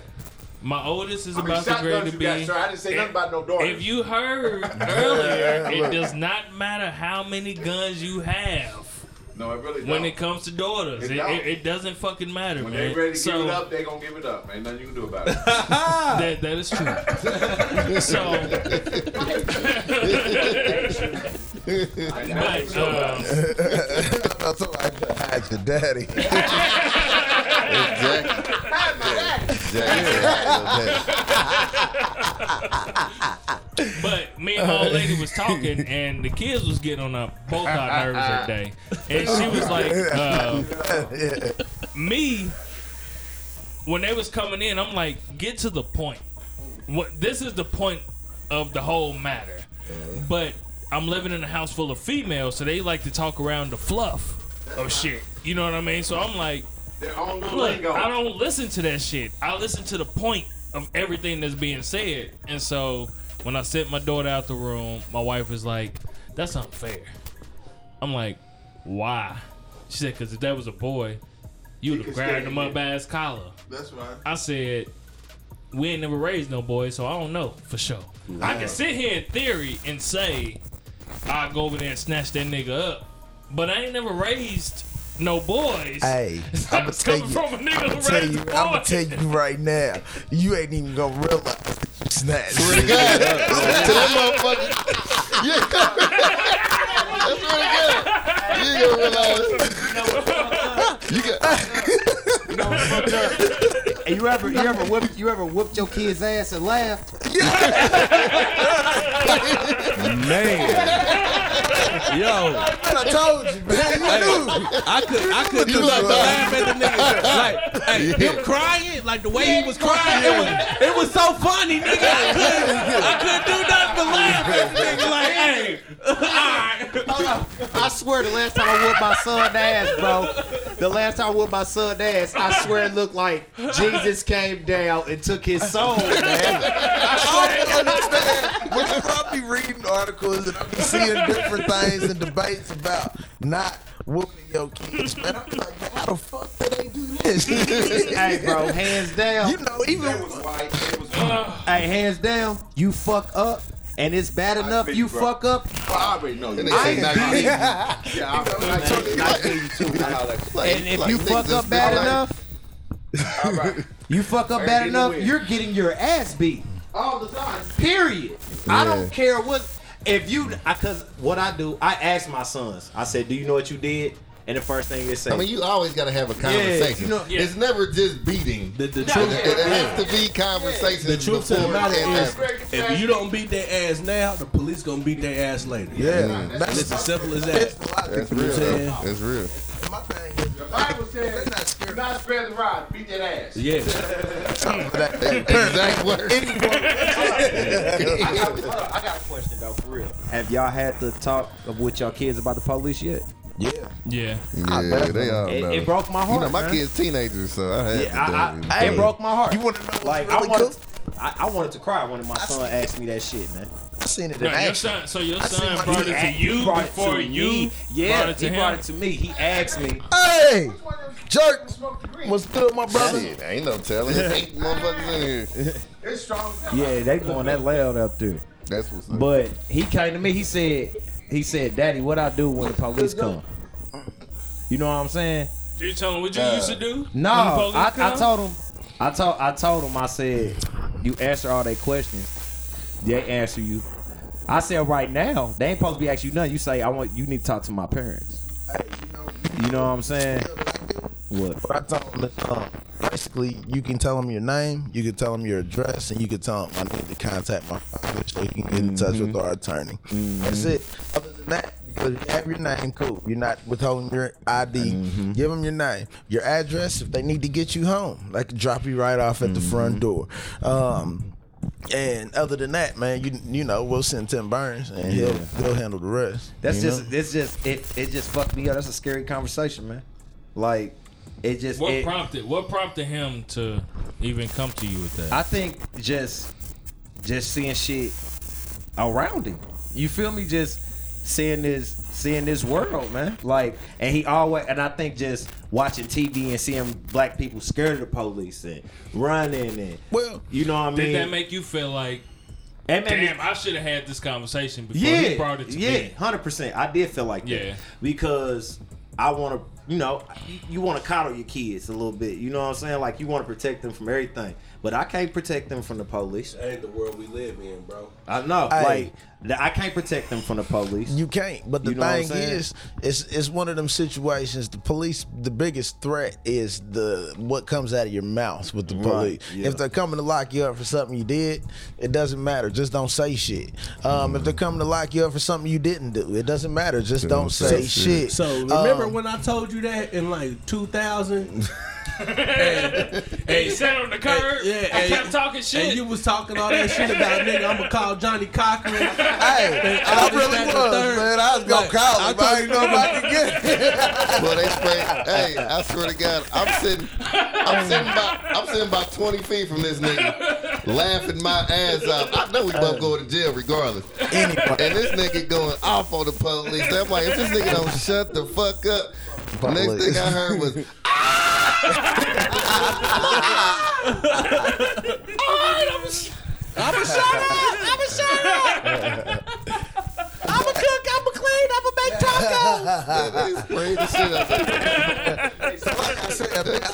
My oldest is about to ready to you got, be. sir? I didn't say nothing about no daughters. If you heard [laughs] earlier, it does not matter how many guns you have no, it really when don't. it comes to daughters. It It, it, it doesn't fucking matter, when man. they ready to so give it up, they gonna give it up. Ain't nothing you can do about it. [laughs] that that is true. [laughs] so, but [laughs] um, I thought I could ask your daddy. Exactly. Exactly. [laughs] but me and my old lady was talking, and the kids was getting on our, both our nerves that day, and she was like, uh, me. When they was coming in, I'm like, get to the point. What this is the point of the whole matter. But I'm living in a house full of females, so they like to talk around the fluff of shit. You know what I mean? So I'm like, Their own little look, lingo. I don't listen to that shit. I listen to the point of everything that's being said. And so when I sent my daughter out the room, my wife was like, "That's unfair." I'm like, "Why?" She said, "Cause if that was a boy, you would have grabbed him up by his collar." That's right. I said, "We ain't never raised no boy, so I don't know for sure." I can sit here in theory and say I'll go over there and snatch that nigga up, but I ain't never raised no boys. Hey, [laughs] I'm gonna tell you. from a nigga I'm gonna tell you. I'm gonna tell you right now. You ain't even gonna realize that you snatched. [laughs] to that motherfucker. Yeah. [laughs] That's really good. You ain't gonna realize. You got. And you ever, you ever whip, you ever whooped your kid's ass and laughed? Yo, I told you, man. You knew. I could I could do nothing but laugh at the nigga. Like, hey, him crying, like the way he was crying, it was it was so funny, nigga. I couldn't, I couldn't do nothing but laugh at this nigga. Like, hey, alright. I swear the last time I whooped my son ass, bro. The last time I whooped my son ass, I swear it looked like Jesus came down and took his soul, man. [laughs] I don't understand. Whenever I be reading articles and I be seeing different things and debates about not whooping your kids, man, I'm like, man, how the fuck did they do this? hey, bro, hands down. you know, even It was white. It was white. Hey, hands down. You fuck up, and it's bad enough you you, bro. fuck up. I already know you. And they I ain't beating easy. Yeah, I, I, I, you. I tell you too. I like, Like- And if like you fuck up bad like- enough, all right. [laughs] you fuck up bad enough, you're getting your ass beat. All the time. Period. I don't care what. If you, because what I do, I ask my sons. I said, "Do you know what you did?" And the first thing they say, I mean, you always got to have a conversation. you know- Yeah. It's never just beating. The, the It, truth, it has to be conversation. the truth to the before matter is, if you don't beat their ass now, the police gonna beat their ass later. Yeah, it's that's as simple as that. That's real. what I'm saying? though. That's real. my thing. Is, The Bible says, not scared. "Do not spare the rod, beat that ass. Yeah, Exact word. I got, I got a question though, for real. Have y'all had the talk of with your kids about the police yet? Yeah. Yeah. Yeah, they all It, know. it broke my heart. You know, my man. kids teenagers, so I had Yeah, to I, do I, it. it broke my heart. You want to know what's like really I wanted, cool? I, I wanted to cry when my son asked me that shit, man. I seen it in No, your son, so your I son my- brought it to you brought it to you me. Yeah, brought it to he him. brought it to me. He asked me. Hey, jerk. What's good, my brother? Shit, ain't no telling. There's eight motherfuckers in here. It's strong. Yeah, they going that loud out there. That's what's up. But he came to me. He said, he said, Daddy, what I do when the police come? You know what I'm saying? Did You tell him what you used to do? No, when the police I, I told him. I told I told him. I said, you answer all their questions. They answer you. I said right now they ain't supposed to be asking you nothing. You say I want you need to talk to my parents. Hey, you, know, You know what I'm saying? What? What I told him is, um, basically, you can tell him your name, you can tell him your address, and you can tell him I need to contact my father so he can get in touch with our attorney. That's it. Other than that, because you have your name, cool. You're not withholding your ID. Give them your name, your address. If they need to get you home, Like drop you right off at the front door. Um, and other than that, man, you you know we'll send Tim Burns and he'll he'll handle the rest. That's just know? it's just it it just fucked me up. That's a scary conversation, man. Like it just What it, prompted what prompted him to even come to you with that? I think just just seeing shit around him. You feel me? Just seeing this seeing this world, man. Like and he always and I think just watching TV and seeing black people scared of the police and running and Well, you know what I mean? Did that make you feel like, It made me- damn, I should have had this conversation before yeah, he brought it to yeah, me? hundred percent. I did feel like Yeah. that because I want to, you know, you, you want to coddle your kids a little bit. You know what I'm saying? Like you want to protect them from everything, but I can't protect them from the police. that ain't the world we live in, bro. I know, Hey. like I can't protect them from the police. You can't. But the You know thing is, it's it's one of them situations. The police, the biggest threat is the what comes out of your mouth with the police. yeah. If they're coming to lock you up for something you did, it doesn't matter. Just don't say shit. Um, If they're coming to lock you up for something you didn't do, it doesn't matter. Just don't, say, shit. So remember Um, when I told you that in like 2000? [laughs] Hey, he sat on the curb. yeah, I and- kept talking shit. And you was talking all that shit about [laughs] nigga. I'm gonna call Johnnie Cochran. Hey, I all this, really that, was, and the man. I was gonna Like, call I him. I didn't know if I could get it. [laughs] Well, they spray. hey, I swear to God, I'm sitting, I'm sitting about, I'm sitting about 20 feet from this nigga, laughing my ass off. I know we both going to jail regardless. And this nigga going off on the police. I'm like, if this nigga don't shut the fuck up. The next thing I heard was, [laughs] I'm a shut up. I'm a shut up. I'm a cook. I'm a clean. I'm a make tacos. they sprayed the shit out there. Like I said, man, I,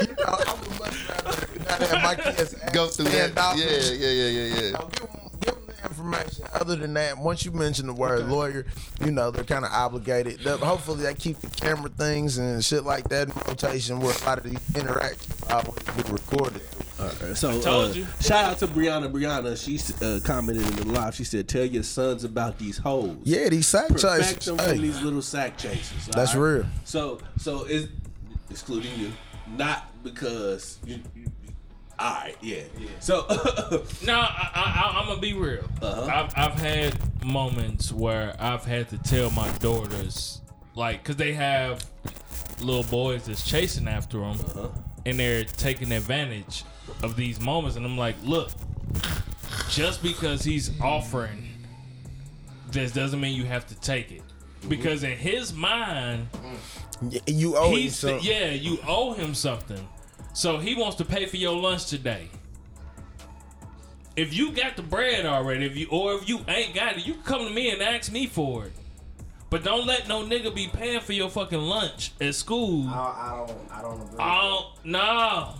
you know, I would much rather not have my kids Go through stand that. out Yeah, yeah, yeah, yeah, yeah. Information. Other than that, once you mention the word lawyer, you know they're kind of obligated. They'll- hopefully, they keep the camera things and shit like that in rotation, where a lot of these interactions always be recorded. So told uh, you. shout out to Brianna. Brianna, she uh, commented in the live. She said, "Tell your sons about these hoes. Yeah, these sack Perfect chases. them Hey, from these little sack chases. That's right? real. So, so is excluding you, not because you. All right, yeah. So, [laughs] No, I, I, I'm gonna be real. Uh-huh. I've, I've had moments where I've had to tell my daughters, like, cause they have little boys that's chasing after them, Uh-huh. and they're taking advantage of these moments. And I'm like, look, just because he's offering, this doesn't mean you have to take it. Because in his mind, you owe him something. yeah, you owe him something. So he wants to pay for your lunch today. If you got the bread already, if you or if you ain't got it, you can come to me and ask me for it. But don't let no nigga be paying for your fucking lunch at school. I, I don't I don't agree. Oh no.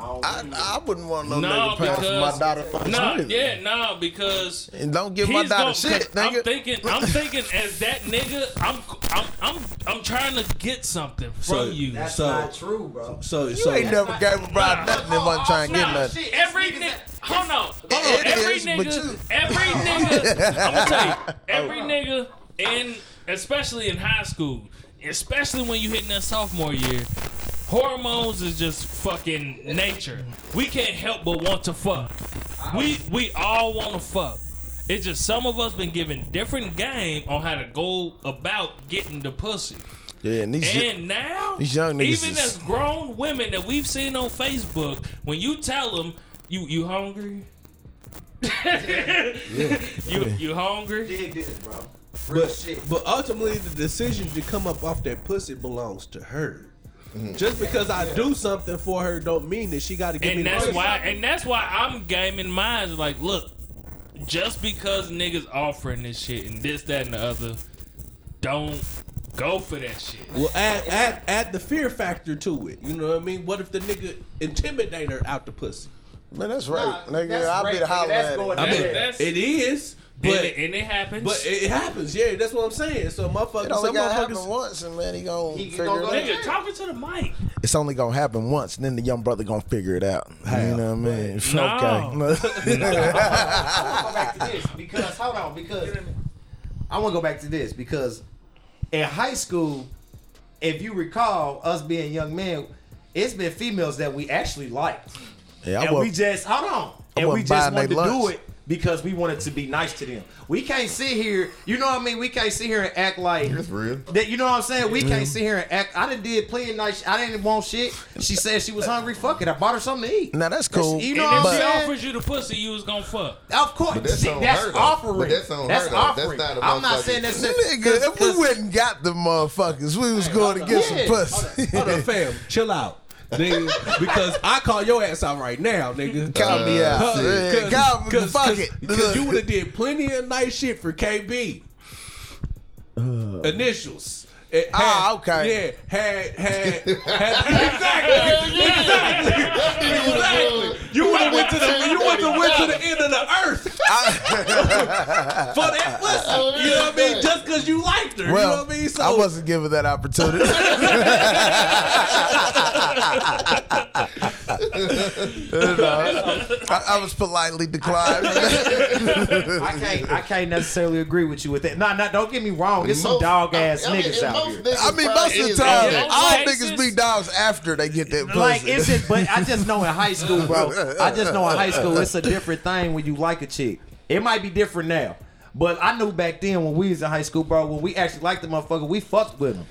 I, I wouldn't want no, No, nigga paying for my because daughter first no, neither. yeah, no, because And don't give my daughter gonna- shit, I'm thinking, I'm thinking, as that nigga, I'm, I'm, I'm, I'm trying to get something from So- you. That's So- not true, bro. So you so ain't never gave a bride nothing and wasn't trying to get Nah, nothing. Every nigga, hold on, hold on. It every is, nigga, you- every [laughs] nigga, I'm gonna tell you, [laughs] every nigga, in especially in high school, especially when you hitting that sophomore year, hormones is just fucking nature. We can't help but want to fuck. We we all want to fuck. It's just some of us been given different game on how to go about getting the pussy. Yeah, and these And now, these young niggas even is- as grown women that we've seen on Facebook, when you tell them you you hungry, [laughs] you you hungry, Dig this, bro. Real but, shit. but ultimately the decision to come up off that pussy belongs to her. Just because I do something for her don't mean that she got to give me and that's pussy. why and that's why I'm gaming mine. Like, look, just because niggas offering this shit and this that and the other, don't go for that shit. Well, add, add add the fear factor to it. You know what I mean? What if the nigga intimidate her out the pussy? man, that's right, Nah, nigga. that's I'll be the nigga. holler at it. I mean, it is, and, but it, and it happens. but it happens. Yeah, that's what I'm saying. So motherfuckers, It only some gotta happen motherfuckers. once, and man, he gonna He figure gonna it out. nigga, talking to the mic. It's only gonna happen once, and then the young brother gonna figure it out. You know what I mean? No. Okay. I want to go back to this because hold on because I want to go back to this because in high school, if you recall us being young men, it's been females that we actually liked, yeah, I and we just hold on, and we just buying wanted to they do it because we wanted to be nice to them. We can't sit here, you know what I mean? We can't sit here and act like That's real. that. You know what I'm saying? We Mm-hmm. can't sit here and act. I done did plenty of nice. I didn't want shit. She said she was hungry. Fuck it. I bought her something to eat. Now that's cool. you know and what if I'm she saying? offers you the pussy, you was gonna fuck. Of course, But that's See, on that's though. offering. But that's on that's her, though. That's offering. not a I'm not motherfucker. saying that's Nigga, if we went and got the motherfuckers, we was going to get Yeah. some pussy. Hold on, fam, [laughs] chill out. Nigga, because I call your ass out right now, nigga. Call me uh, out. Huh, Yeah, call me, cause, fuck cause, it. Because you would have did plenty of nice shit for KB. Uh. Initials. It Ah, had- okay. Yeah, had had [laughs] had exactly, exactly, exactly. You would have went to the you would have went to the end of the earth [laughs] for that pussy. You know what I mean? Just because you liked her. you know what I mean? So I wasn't given that opportunity. You [laughs] I, I was politely declined. I can't. I can't necessarily agree with you with that. Nah, nah. Don't get me wrong. There's some dog ass niggas and out most here. niggas I mean, most of the time, like that. all cases- niggas be dogs after they get that pussy. Like is it? But I just know in high [laughs] school, bro. I just know in high school it's a [laughs] different thing when you like a chick. It might be different now, but I knew back then when we was in high school, bro. When we actually liked the motherfucker, we fucked with him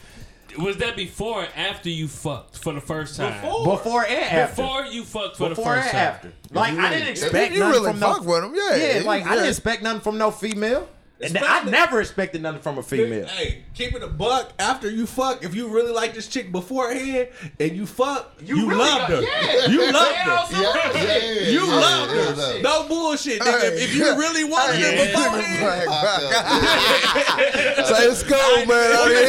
Was that before or after you fucked for the first time? before and after. Before you fucked for Before the and first time. after. Like I didn't expect you nothing really from fuck no. with him, yeah. Yeah, like I didn't expect nothing from no female. And I never expected nothing from a female. Hey, keep it a buck. After you fuck, if you really like this chick beforehand and you fuck, you, really loved her. yeah. You loved her. Yeah, yeah, yeah, You yeah, loved yeah, her. yeah. No bullshit, nigga. If- If you really wanted Hey, her beforehand, [laughs] Say it's cool, man. I mean,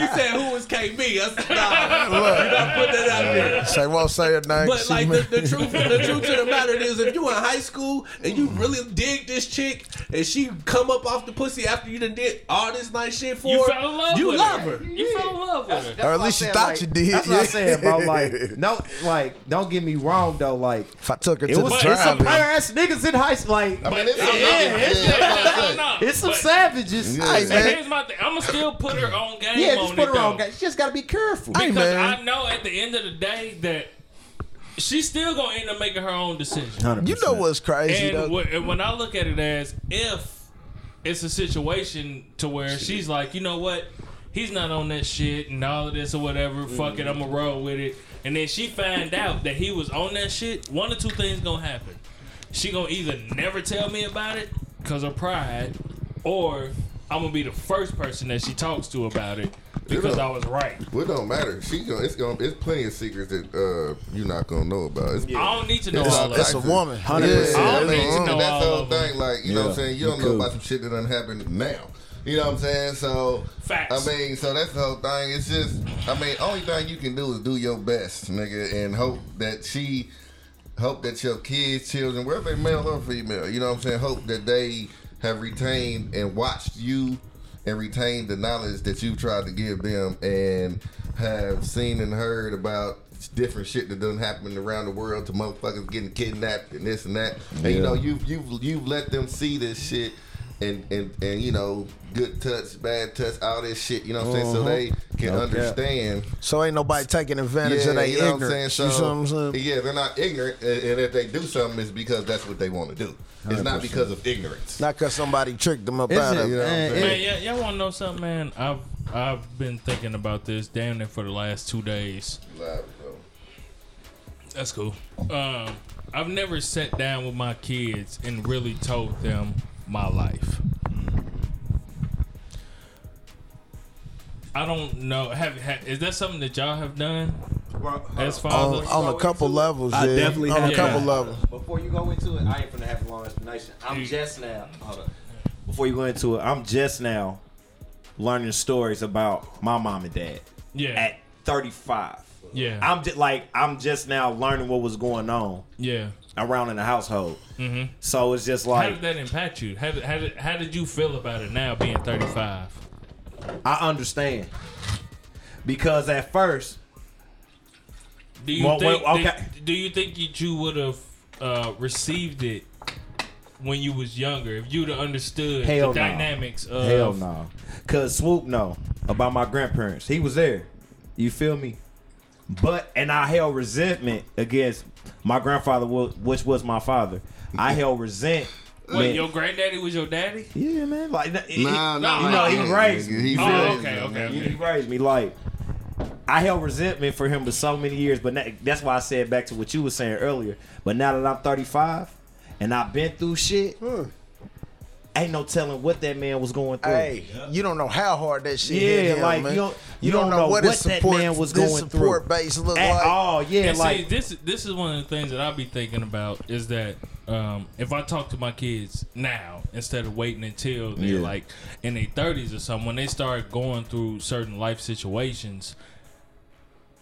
[laughs] [laughs] he said, "Who was KB?" I said, "Nah, you not put that out there." Say won't say her name. But like the, the truth, the truth to the matter is, if you in high school and you really dig this chick and she come up off the pussy after you done did all this nice shit for You her, fell in love you with love her. her. You fell in love with her. That's Or at least you thought like- you did, That's what I'm saying, bro. [laughs] Like, no, like, don't get me wrong though. Like, if I took her it to was the it's some drive-in, player ass niggas in high school. Like, I mean, it's yeah, some it's, niggas, yeah, I'm saying. No, no, it's some but- savages. Yeah. Hey, man. here's my thing. I'm gonna still put her on game Yeah, on just it put her though. on. She just gotta be careful. Hey, because man. I know at the end of the day that she's still gonna end up making her own decision. you know what's crazy And though? wh- and when I look at it as if it's a situation to where she's like, you know what, he's not on that shit and all of this or whatever. Fuck it, mm-hmm. I'ma roll with it. And then she find out that he was on that shit. One or two things gonna happen. She gonna either never tell me about it because of pride, or I'm gonna be the first person that she talks to about it because don't- I was right. Well, it don't matter. She gonna, it's gonna, it's plenty of secrets that uh you're not gonna know about. It's, I don't need to know It's all a- of It's it. a woman. Yeah, Yeah, that's, I don't need to that's- know that's all the whole thing. Like, you know what I'm saying? You don't you know cool. about some shit that done happened now. You know what I'm saying? So, Facts. I mean, so that's the whole thing. It's just, I mean, only thing you can do is do your best, nigga, and hope that she, hope that your kids, children, whether they male or female, you know what I'm saying? Hope that they have retained and watched you and retained the knowledge that you've tried to give them and have seen and heard about different shit that doesn't happen around the world to motherfuckers getting kidnapped and this and that. And you know, you've you've you've let them see this shit and and and you know, good touch, bad touch, all this shit, you know what I'm saying? So they can understand So ain't nobody taking advantage of their you know what I'm ignorance. saying? you see what I'm So, saying? yeah, they're not ignorant, and and if they do something, it's because that's what they want to do. It's not because of ignorance. Not because somebody tricked them up It's out a- of You know it. what I'm saying? Man, yeah, y'all want to know something, man? I've I've been thinking about this damn near for the last two days. Live. That's cool. Um, I've never sat down with my kids and really told them my life. I don't know. Have, have is that something that y'all have done as On, fathers? on a couple levels, I yeah. definitely on a couple that. levels. Before you go into it, I ain't finna have a long explanation. I'm You- just now. Hold up. Before you go into it, I'm just now learning stories about my mom and dad yeah, at 35. yeah, I'm just like I'm just now learning what was going on yeah. around in the household. Mm-hmm. So it's just like. How did that impact you? How did, how did how did you feel about it now being thirty five? I understand because at first Do you Well, think? well, okay. did- do you think that you would have uh, received it when you was younger if you'd have understood Hell the no. dynamics of? Hell no. Cause Swoop know about my grandparents. He was there. You feel me? But and I held resentment against my grandfather, which was my father. I held resent. Wait, your granddaddy was your daddy? yeah, man. Like he- Nah, he- nah, you know, he nah, raised nigga. me. He Oh, raised me? okay, okay, He, okay. he raised me like I held resentment for him for so many years, but na- that's why I said back to what you were saying earlier. But now that I'm 35 and I've been through shit, ain't no telling what that man was going through. Hey, you don't know how hard that shit Yeah, hit him, like, man. you don't- you don't know what, his what that support, man was his going support through. base look At like. all, yeah, And like see, this this is one of the things that I be thinking about is that um, if I talk to my kids now instead of waiting until they're Yeah. like in their thirties or something, when they start going through certain life situations,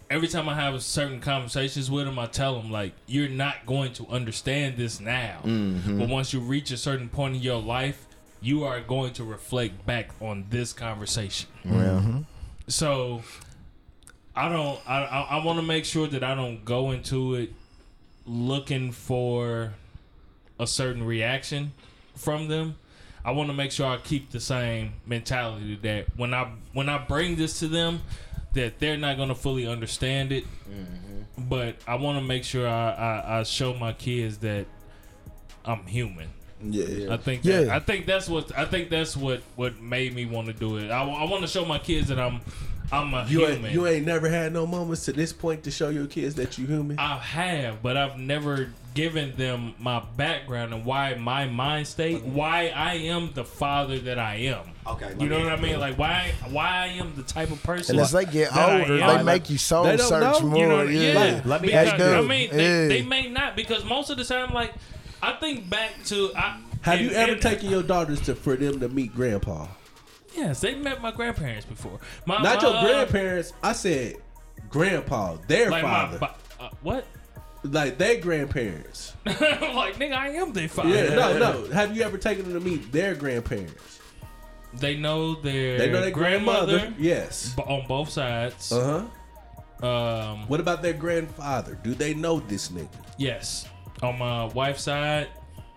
every time I have certain conversations with them, I tell them like, "You're not going to understand this now, Mm-hmm. but once you reach a certain point in your life." You are going to reflect back on this conversation. So I don't. I I, I want to make sure that I don't go into it looking for a certain reaction from them. I want to make sure I keep the same mentality that when I when I bring this to them, that they're not going to fully understand it. Mm-hmm. But I want to make sure I, I, I show my kids that I'm human. Yeah. I think that, Yeah. I think that's what I think that's what what made me want to do it. I, want to show my kids that I'm I'm a You human. ain't, you ain't never had no moments to this point to show your kids that you human. I have, but I've never given them my background and why my mind state, why I am the father that I am. Okay, you know me- what I mean? Like why why I am the type of person. And as they get older, they make you soul They don't search know. more. You know, yeah. yeah. Let me because, ask you- I mean, they, Yeah. they may not because most of the time, like I think back to. I, Have you ever and- taken your daughters to for them to meet grandpa? Yes, they met my grandparents before. My, Not my, your grandparents. I said grandpa, their Like father, my, uh, what? like their grandparents. [laughs] like nigga, I am their father. Yeah, no, no. Have you ever taken them to meet their grandparents? They know their They know their grandmother, grandmother. Yes. b- on both sides. Uh huh. Um, What about their grandfather? Do they know this nigga? yes, on my wife's side,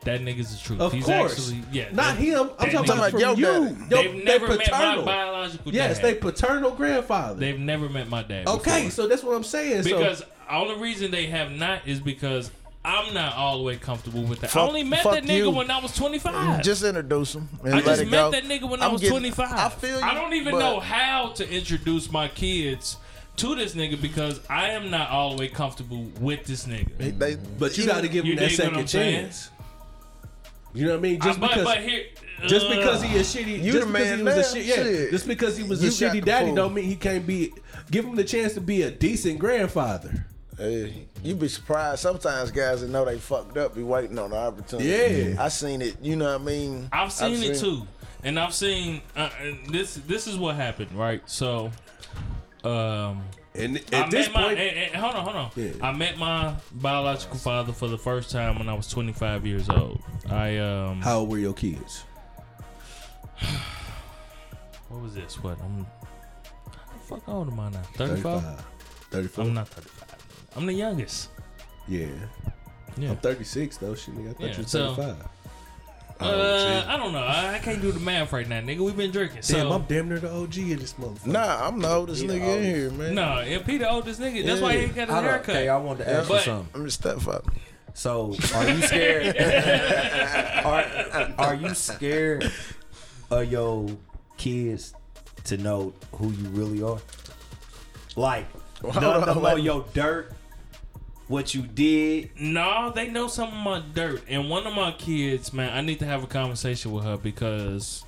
that nigga's the truth. Of He's course. actually yeah, Not that- him. I'm that talking about nigga's from your you. daddy. Your- They've their never met my paternal. biological Yes, dad. they paternal grandfather. They've never met my dad. okay, before. so that's what I'm saying. because so the only reason they have not is because I'm not all the way comfortable with that. I only met that nigga you. when I was 25. Just introduce them and I let just it met go. that nigga when I I'm was getting- 25. I feel you. I don't even but know how to introduce my kids to this nigga because I am not all the way comfortable with this nigga. They, but you got to give You them that dig what second saying? chance. You know what I mean? Just Uh, but, because. but here, just uh, because he a shitty, You just the because man he was a now, shit, yeah. shit. Just because he was You a shitty daddy pull. don't mean he can't be. Give him the chance to be a decent grandfather. Hey, you be surprised. Sometimes guys that know they fucked up be waiting on the opportunity. Yeah. I seen it. You know what I mean? I've seen it too, and I've seen uh, and this. This is what happened, right? So, um, And I at this met my. point, and- and- hold on, hold on. Yeah. I met my biological father for the first time when I was 25 years old. I um, how old were your kids? [sighs] what was this? What I'm. How the fuck old am I now? 35. 34. I'm not 35. I'm the youngest. Yeah. Yeah. I'm 36 though. Shit, nigga. I thought Yeah, you were so- 35. Uh, I don't know. I, I can't do the math right now, nigga. We've been drinking. Damn, so, I'm damn near the OG in this motherfucker. Nah, I'm the oldest nigga in here, man. No, and Peter oldest nigga. That's why he ain't got his Hold on, haircut. Okay, I wanted to ask But- you something. I'm the stepfather. So, are you scared? [laughs] are, are you scared of your kids to know who you really are? Like, none on, of them know your dirt, what you did. No, they know some of my dirt. And one of my kids, man, I need to have a conversation with her because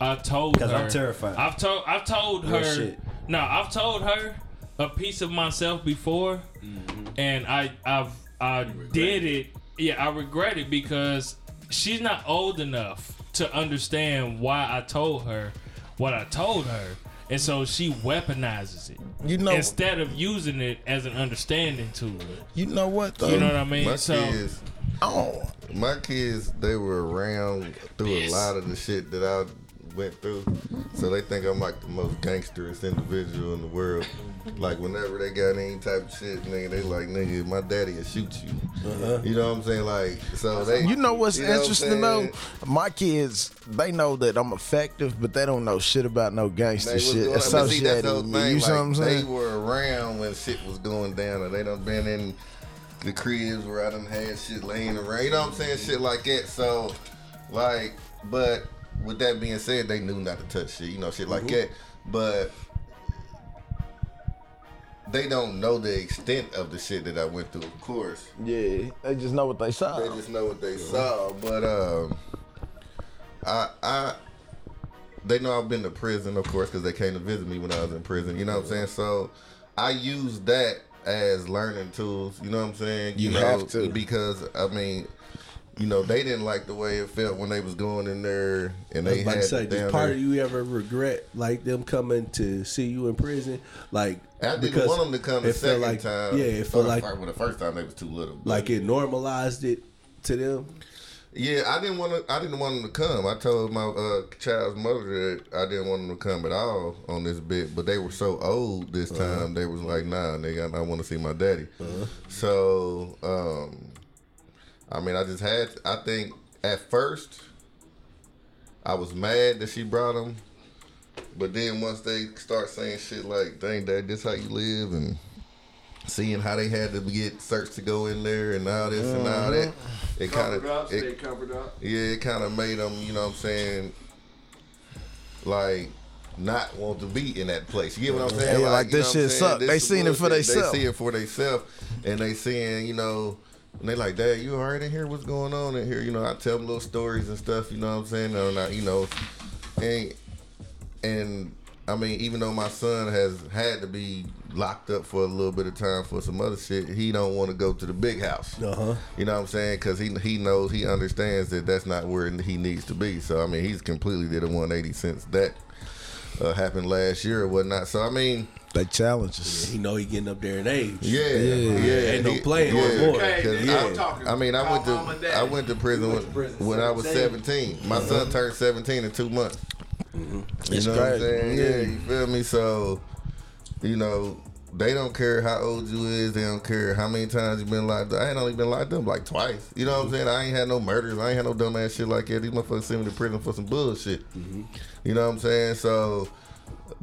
I told her. 'Cause I'm terrified. I've told I've told Real her. shit. No, I've told her a piece of myself before, Mm-hmm. and I I've I did it. Yeah, I regret it because she's not old enough to understand why I told her what I told her. And so she weaponizes it You know, instead of using it as an understanding tool. you know what though? You know what I mean? My so kids, oh, my kids, they were around through a lot of the shit that I went through, so they think I'm like the most gangsterous individual in the world. Like whenever they got any type of shit, nigga, they like, nigga, my daddy will shoot you. Uh-huh. You know what I'm saying? Like, so they. you know what's you know what interesting though? My kids, they know that I'm effective, but they don't know shit about no gangster shit going- associated with me. thing, You know what I'm saying? They were around when shit was going down, and they done been in the cribs where I done had shit laying around. You know what I'm saying? Shit like that. So, like, but with that being said, they knew not to touch shit. You know, shit like that. But they don't know the extent of the shit that I went through. Of course, Yeah, they just know what they saw. they just know what they saw. But um, I I they know I've been to prison, of course, because they came to visit me when I was in prison. You know what I'm saying? So I use that as learning tools. You know what I'm saying? You know, have to. because I mean. You know, they didn't like the way it felt when they was going in there, and I they had to say, does part there. of you ever regret like them coming to see you in prison? Like I didn't because want them to come the second like, time. Yeah, it felt like well, the first time they was too little. but- like it normalized it to them. Yeah, I didn't want to. I didn't want them to come. I told my uh, child's mother that I didn't want them to come at all on this bit, but they were so old this Uh-huh. time. They was like, "Nah, nigga, I, I want to see my daddy." So, um, I mean, I just had. I think at first, I was mad that she brought him, but then once they start saying shit like, "Dang, dad, this how you live," and seeing how they had to get searched to go in there and all this and all that, mm-hmm. it kind of it, yeah, it kind of made them, you know what I'm saying, like not want to be in that place. You get what I'm saying? Yeah, like, you this know shit saying? suck. This They seen it for bullshit. theyself. They see it for themselves, and they seeing, you know. And they like, Dad, you all right in here? What's going on in here? You know, I tell them little stories and stuff. You know what I'm saying? And I, you know, and and I mean, even though my son has had to be locked up for a little bit of time for some other shit, he don't want to go to the big house. Uh huh. You know what I'm saying? Because he he knows he understands that that's not where he needs to be. So I mean, he's completely did a 180 since that uh, happened last year or whatnot. So I mean, They challenge us. He know he getting up there in age. yeah, yeah, Ain't no playing yeah, no more. 'cause Yeah. I, I mean, I went to I went to prison when, when I was 17. My son turned 17 in two months. Mm-hmm. You It's know what I'm saying? Yeah, you feel me? So, you know, they don't care how old you is. They don't care how many times you been locked up. I ain't only been locked up like twice. You know what I'm mm-hmm. saying? I ain't had no murders. I ain't had no dumb ass shit like that. These motherfuckers sent me to prison for some bullshit. Mm-hmm. You know what I'm saying? So,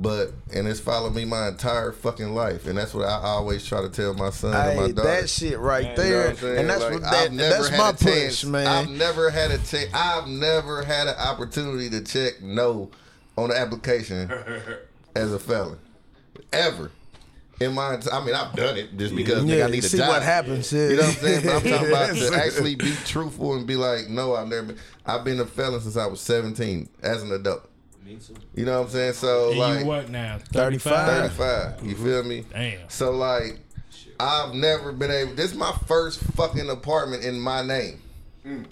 but and it's followed me my entire fucking life, and that's what I always try to tell my son and my daughter. that shit right You know there, what I'm and that's Like, what that, never that's my a push, chance- man. I've never had a chance. I've never had an opportunity to check no on the application [laughs] as a felon, ever. in my, I mean, I've done it just because nigga, I need a see job. what happens, yeah. You know what I'm saying? But I'm talking about [laughs] to actually be truthful and be like, no, I've never been. I've been a felon since I was 17 as an adult. Me too. You know what I'm saying? So And like you what now? 35? 35. You mm-hmm. feel me? Damn. So like, I've never been able. This is my first fucking apartment in my name. Mm.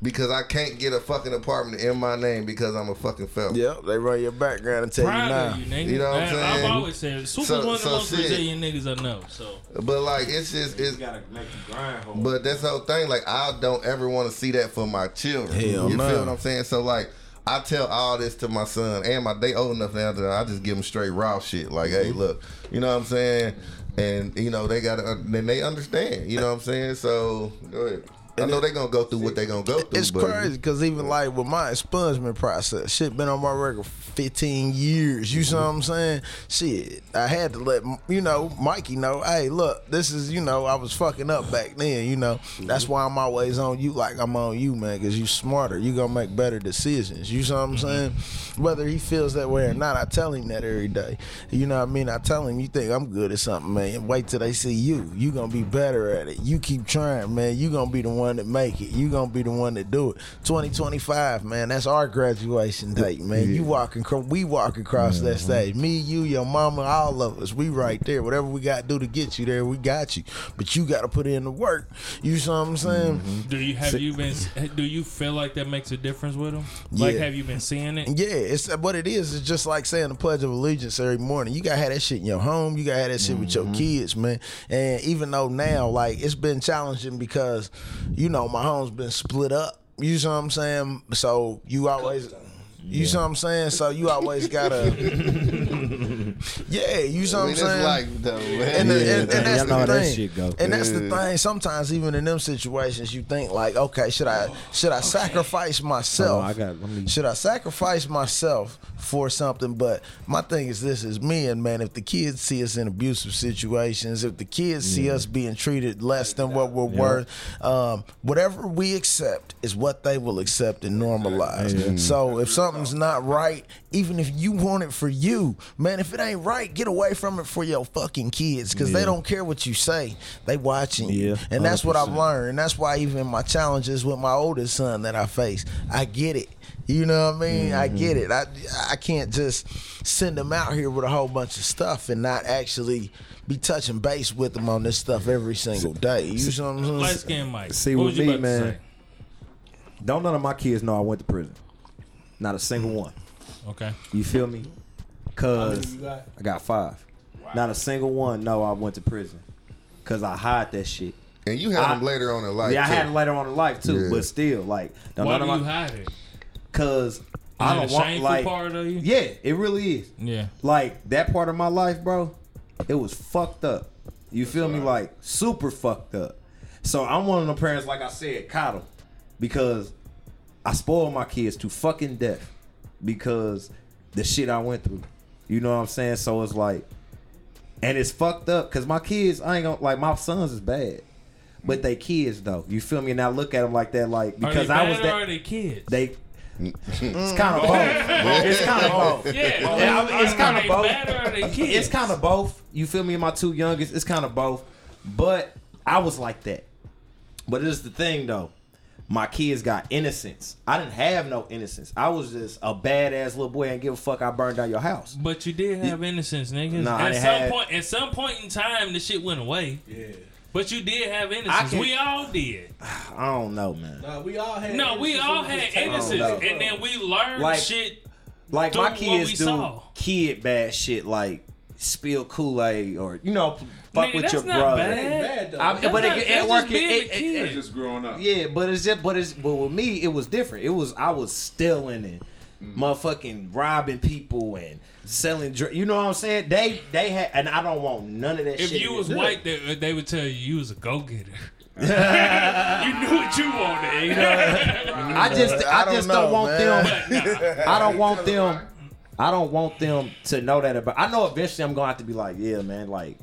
Because I can't get a fucking apartment in my name because I'm a fucking felon. Yep, they run your background and tell you Proud now. you. You know what I'm saying? I've always said Super's So- one of the so most shit. resilient niggas I know. So But like, it's just You it's. gotta make the grind home. But that's the whole thing. Like, I don't ever want to see that for my children. Hell you no. feel what I'm saying? So like, I tell all this to my son and my. They old enough now that I just give them straight raw shit. Like, hey, Mm-hmm. look, you know what I'm saying? And you know they got. Then they understand. You know what I'm saying? So go ahead. I know they gonna go through what they gonna go through. It's crazy because even like with my expungement process, shit been on my record for 15 years. You see what I'm saying? Shit, I had to let you know Mikey know. Hey, look, this is you know I was fucking up back then. You know that's mm-hmm. why I'm always on you like I'm on you, man, because you smarter. You gonna make better decisions. You see what I'm mm-hmm. saying? Whether he feels that way or not, I tell him that every day. You know what I mean? I tell him you think I'm good at something, man. Wait till they see you. You gonna be better at it. You keep trying, man. You gonna be the one that make it. You gonna be the one that do it. 2025, man. That's our graduation date, man. You walking, we walk across that mm-hmm. stage. Me, you, your mama, all of us. We right there. Whatever we got to do to get you there, we got you. But you got to put in the work. You see what I'm saying? Mm-hmm. do you have you been? Do you feel like that makes a difference with them? Like, Yeah. have you been seeing it? Yeah, it's what it is. It's just like saying the Pledge of Allegiance every morning. You gotta have that shit in your home. You gotta have that shit with your mm-hmm. kids, man. And even though now, like, it's been challenging because, you know, my home's been split up. You see what I'm saying? So you always. You see what I'm saying? So you always gotta, [laughs] yeah. You know what I I'm saying? like though. And, the- and, and man, that's the how that thing. shit go. And that's the thing. Sometimes even in them situations, you think like, okay, should I should I sacrifice myself? Hold on, I got- let me- Should I sacrifice myself for something? But my thing is this: is men, man. If the kids see us in abusive situations, if the kids see us being treated less than what we're worth, um, whatever we accept is what they will accept and normalize. So if something's not right, even if you want it for you, man, if it ain't right, get away from it for your fucking kids because they don't care what you say. They watching you, Yeah, and that's what I've learned. And that's why even my challenges with my oldest son that I face, I get it. You know what I mean? I mm-hmm. get it. I I can't just send them out here with a whole bunch of stuff and not actually be touching base with them on this stuff every single day. You see what I'm saying? Light skin Mike. See, what with you me, man. Don't none of my kids know I went to prison. Not a single one. Okay. You feel me? Cause I got five. Not a single one No, I went to prison. Cause I hide that shit. and you had I- them later on in life. yeah, I had it later on in life too, Yeah. but still, like, don't Why none do of you my, hide it? cause I don't want shameful like, part of you? yeah, it really is. Yeah. Like that part of my life, bro, it was fucked up. You feel me? Like super fucked up. So I'm one of the parents, like I said, coddle, because I spoiled my kids to fucking death because the shit I went through. You know what I'm saying? So it's like, and it's fucked up because my kids, I ain't gonna like my sons is bad, but they kids though. You feel me? And I look at them like that, like because I was that are they kids? they. It's kind of both. It's kind of both. yeah, I mean, it's kind of both. bad or are they kids? It's kind of both. You feel me? My two youngest, it's kind of both. But I was like that. But it's the thing though. My kids got innocence. I didn't have no innocence. I was just a badass little boy and give a fuck. I burned down your house. But you did have innocence, niggas. Nah, I at didn't some have- point, at some point in time, the shit went away. Yeah. But you did have innocence. We all did. [sighs] I don't know, man. Nah, we all had. No, we all had innocence, and then we learned Like- shit. Like Through my what kids we do saw. kid bad shit, like spill Kool Aid or you know fuck Nigga, with your brother. bad. I- but not- it, that's it just work. It, being it, it. Just growing up. Yeah, but it's just, but it's, but with me, it was different. It was I was stealing and mm. motherfucking robbing people and selling. Dr- you know what I'm saying? They they had, and I don't want none of that. If shit you was white, they, uh, they would tell you you was a go getter. [laughs] you knew what you wanted. You [laughs] know? I just I, I don't just know, don't want man. them. I don't [laughs] want them. I don't want them to know that about. I know eventually I'm gonna have to be like, yeah, man, like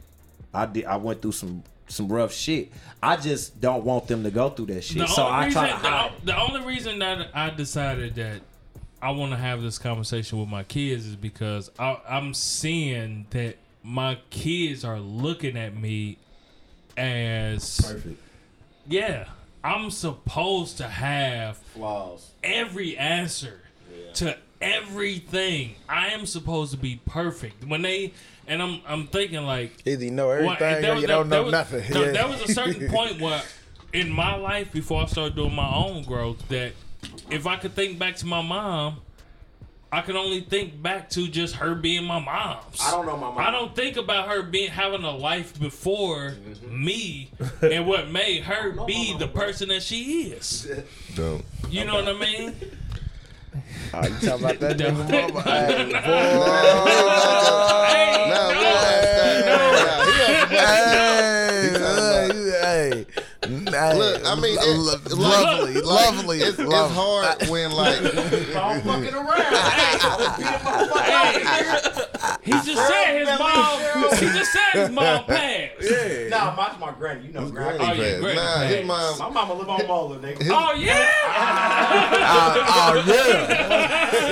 I did. I went through some some rough shit. I just don't want them to go through that shit. The so I reason, try to hide. the, the only reason that I decided that I want to have this conversation with my kids is because I, I'm seeing that my kids are looking at me as Perfect. yeah, I'm supposed to have Flaws. every answer to everything. I am supposed to be perfect. When they and I'm I'm thinking like Either you know well, everything there or you there- don't there know was- nothing. No, Yeah. there was a certain [laughs] point where in my life before I started doing my own growth that if I could think back to my mom, I could only think back to just her being my mom. I don't know my mom. I don't think about her being having a life before Mm-hmm. me [laughs] and what made her be the person that she is. [laughs] Don't. You know what I mean? You talking about that [laughs] nigga mama? Hey, Hey, [laughs] No, no. we don't ask that. Nah, he on some other shit. boy. Hey, hey, hey. Look, I mean, it- lo- like- lovely, like, lovely. It's, it's lovely. hard when like [laughs] I'm fucking around. [laughs] He just said his mom. He just said his mom passed. Nah, mine's my granny. You know granny. Oh, yeah, Nah, great. his My mama live on Mola, nigga. Oh yeah. [laughs] Oh, yeah.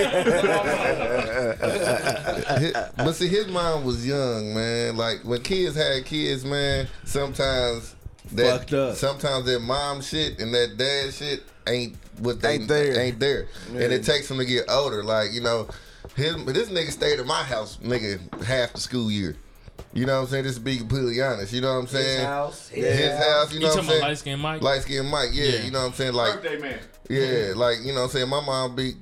but see, his mom was young, man. Like when kids had kids, man. Sometimes that Fucked up. sometimes that mom shit and that dad shit ain't what they Ain't there. Ain't there, and it takes them to get older. Like you know, his this nigga stayed at my house, nigga, half the school year. You know what I'm saying? Just to be completely honest. You know what I'm saying? His house. His house, you know You what I'm saying? light skinned Mike? Light skinned Mike, yeah, Yeah. you know what I'm saying? Like, Birthday man. Yeah, like, you know what I'm saying? My mom be,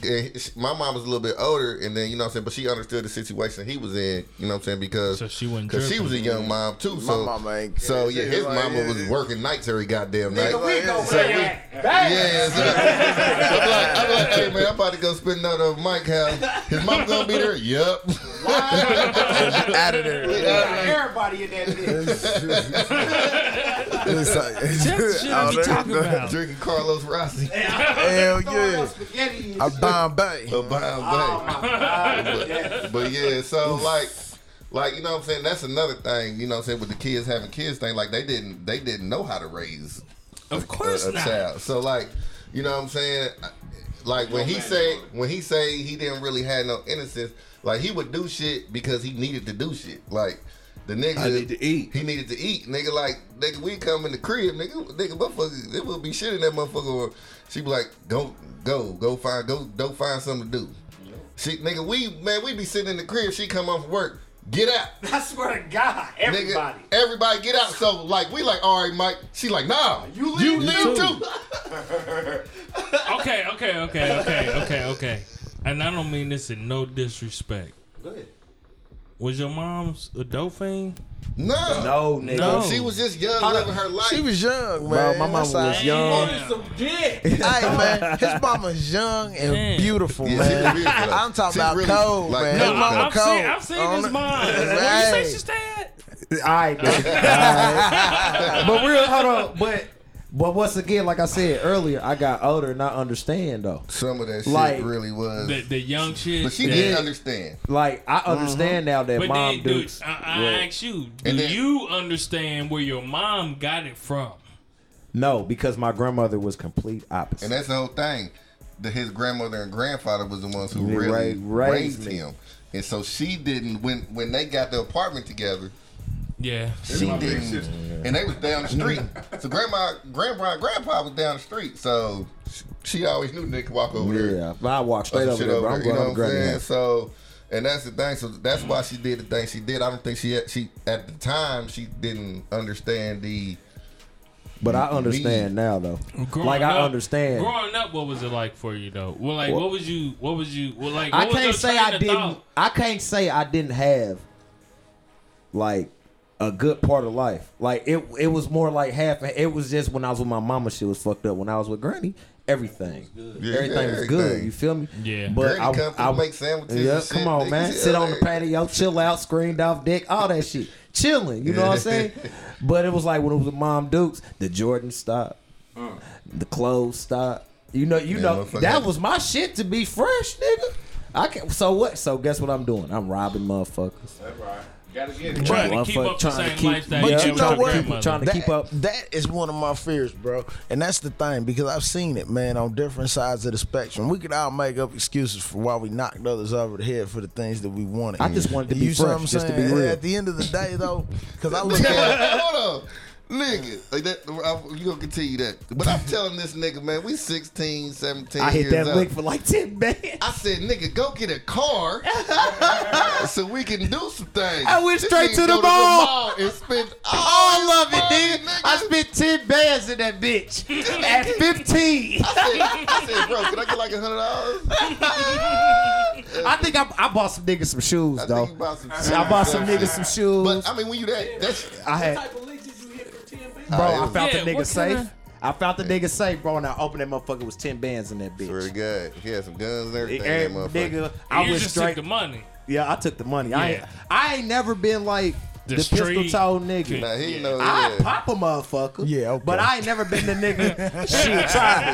my mom was a little bit older, and then, you know what I'm saying? But she understood the situation he was in, you know what I'm saying? Because So she wasn't cause she was a young mom, too. My So, mama ain't so care. yeah, his was like, mama was yeah. working nights every goddamn night. Nigga, we go So play we- that. Yeah, so I'm like, I'm like, hey man, I'm about to go spend another over Mike house. His mom gonna be there? Yep. [laughs] Out of there. Everybody in that bitch. [laughs] It's like- That's the shit [laughs] oh, I Oh, be there- talking about. Drinking Carlos Rossi. Hell yeah. Spaghetti I'm shit. Bombay. A Bombay. Oh my But yeah, so like, like you know what I'm saying. That's another thing. You know what I'm saying with the kids having kids thing. Like they didn't they didn't know how to raise Of course a, a not. child. So like, you know what I'm saying. Like when he say when he say he didn't really have no innocence. Like he would do shit because he needed to do shit. Like. The nigga, I need to eat. He needed to eat, nigga. Like, nigga, we come in the crib, nigga. Nigga, motherfucker, it would be shit in that motherfucker. Or she be like, go, go, go find, go, go find something to do. She, nigga, we man, we be sitting in the crib. She come off work, get out, [laughs] I swear to God, everybody. nigga. Everybody get out. So like, we like, all right, Mike. She like, nah, You you leave leave too. too. [laughs] Okay, okay, okay, okay, okay, okay. And I don't mean this in no disrespect. Go ahead. Was your mom's a dope fiend? No, No, nigga. No. She was just young, living her life. She was young, Bro, man. my [laughs] mama was young. Damn. Some dick. Hey man, his mama's young and Man. beautiful, Yeah, man. beautiful. I'm talking She about really, cold, like, man. no, His mama I, I've cold. seen, I've seen On his the- mom. Where you say she stayed? All right, nigga. [laughs] but real, hold on. But but once again, like I said earlier, I got older and I understand though. Some of that shit Like- really was, The, the young shit. but she that- didn't understand. Like I mm-hmm. understand now that But mom then, dude, dukes. I, I Yeah. ask you, do then- you understand where your mom got it from? No, because my grandmother was complete opposite. And that's the whole thing. That his grandmother and grandfather was the ones who They really raised raised him. And so she didn't when when they got the apartment together, Yeah. she didn't and they was down the street. so grandma grandpa grandpa was down the street. So she, she always knew they could walk over there. yeah, but I walk or straight some over there. Bro. I'm you know what I'm saying? So and that's the thing. So that's why she did the thing she did. I don't think she had, she at the time she didn't understand the But I understand now though. Growing like I understand. Growing up, what was it like for you though? Well, like, what was you? What was you? Well, like, I what was can't say I didn't. thought? I can't say I didn't have like a good part of life. Like it, it was more like half. It was just when I was with my mama, shit was fucked up. When I was with Granny, everything, Yeah, everything yeah, was good. everything. You feel me? Yeah. But Granny I, come through, I make sandwiches Yeah, and shit, come on, man. Yeah, Sit on the patio, chill out, screened off dick, all that shit, chilling. You know what I'm saying? [laughs] But it was like when it was with Mom Dukes, the Jordan stopped, the clothes stopped. You know, you Yeah, know that was my shit to be fresh, nigga. I can So what? So guess what I'm doing? I'm robbing motherfuckers. Gotta get it. Trying to keep up the trying same keep- lifestyle But you you know what? grandmother. Trying to that, keep up. That is one of my fears, bro. And that's the thing because I've seen it, man, on different sides of the spectrum. We could all make up excuses for why we knocked others over the head for the things that we wanted. I just wanted to be you fresh, just to be real. At the end of the day, though, because I [laughs] look at Hold on. Nigga, like that, I, you gonna continue that. But I'm telling this nigga, man, we 16, 17 I hit years that old. lick for like ten bands. I said, nigga, go get a car [laughs] so we can do some things. I went This straight nigga to go the mall. and spent all, All of it, his nigga. I spent ten bands in that bitch [laughs] at fifteen. I said, I said, bro, can I get like hundred dollars? [laughs] I think I, I bought some niggas some shoes I though. think about some I bought some niggas some shoes. But I mean, when you that, that's I had, for 10 bands? bro. I Yeah, found the what nigga safe. kinda- I found the nigga safe, bro, and I opened that motherfucker. It was ten bands in that bitch. swear to God, he had some guns and everything. Every that motherfucker. nigga, I you was just straight. took the money. Yeah, I took the money. I ain't, Yeah. I ain't never been like the, The pistol street- toe nigga. Now he know. I yeah. pop a motherfucker. Yeah, okay. But I ain't never been the nigga. [laughs] Shit, try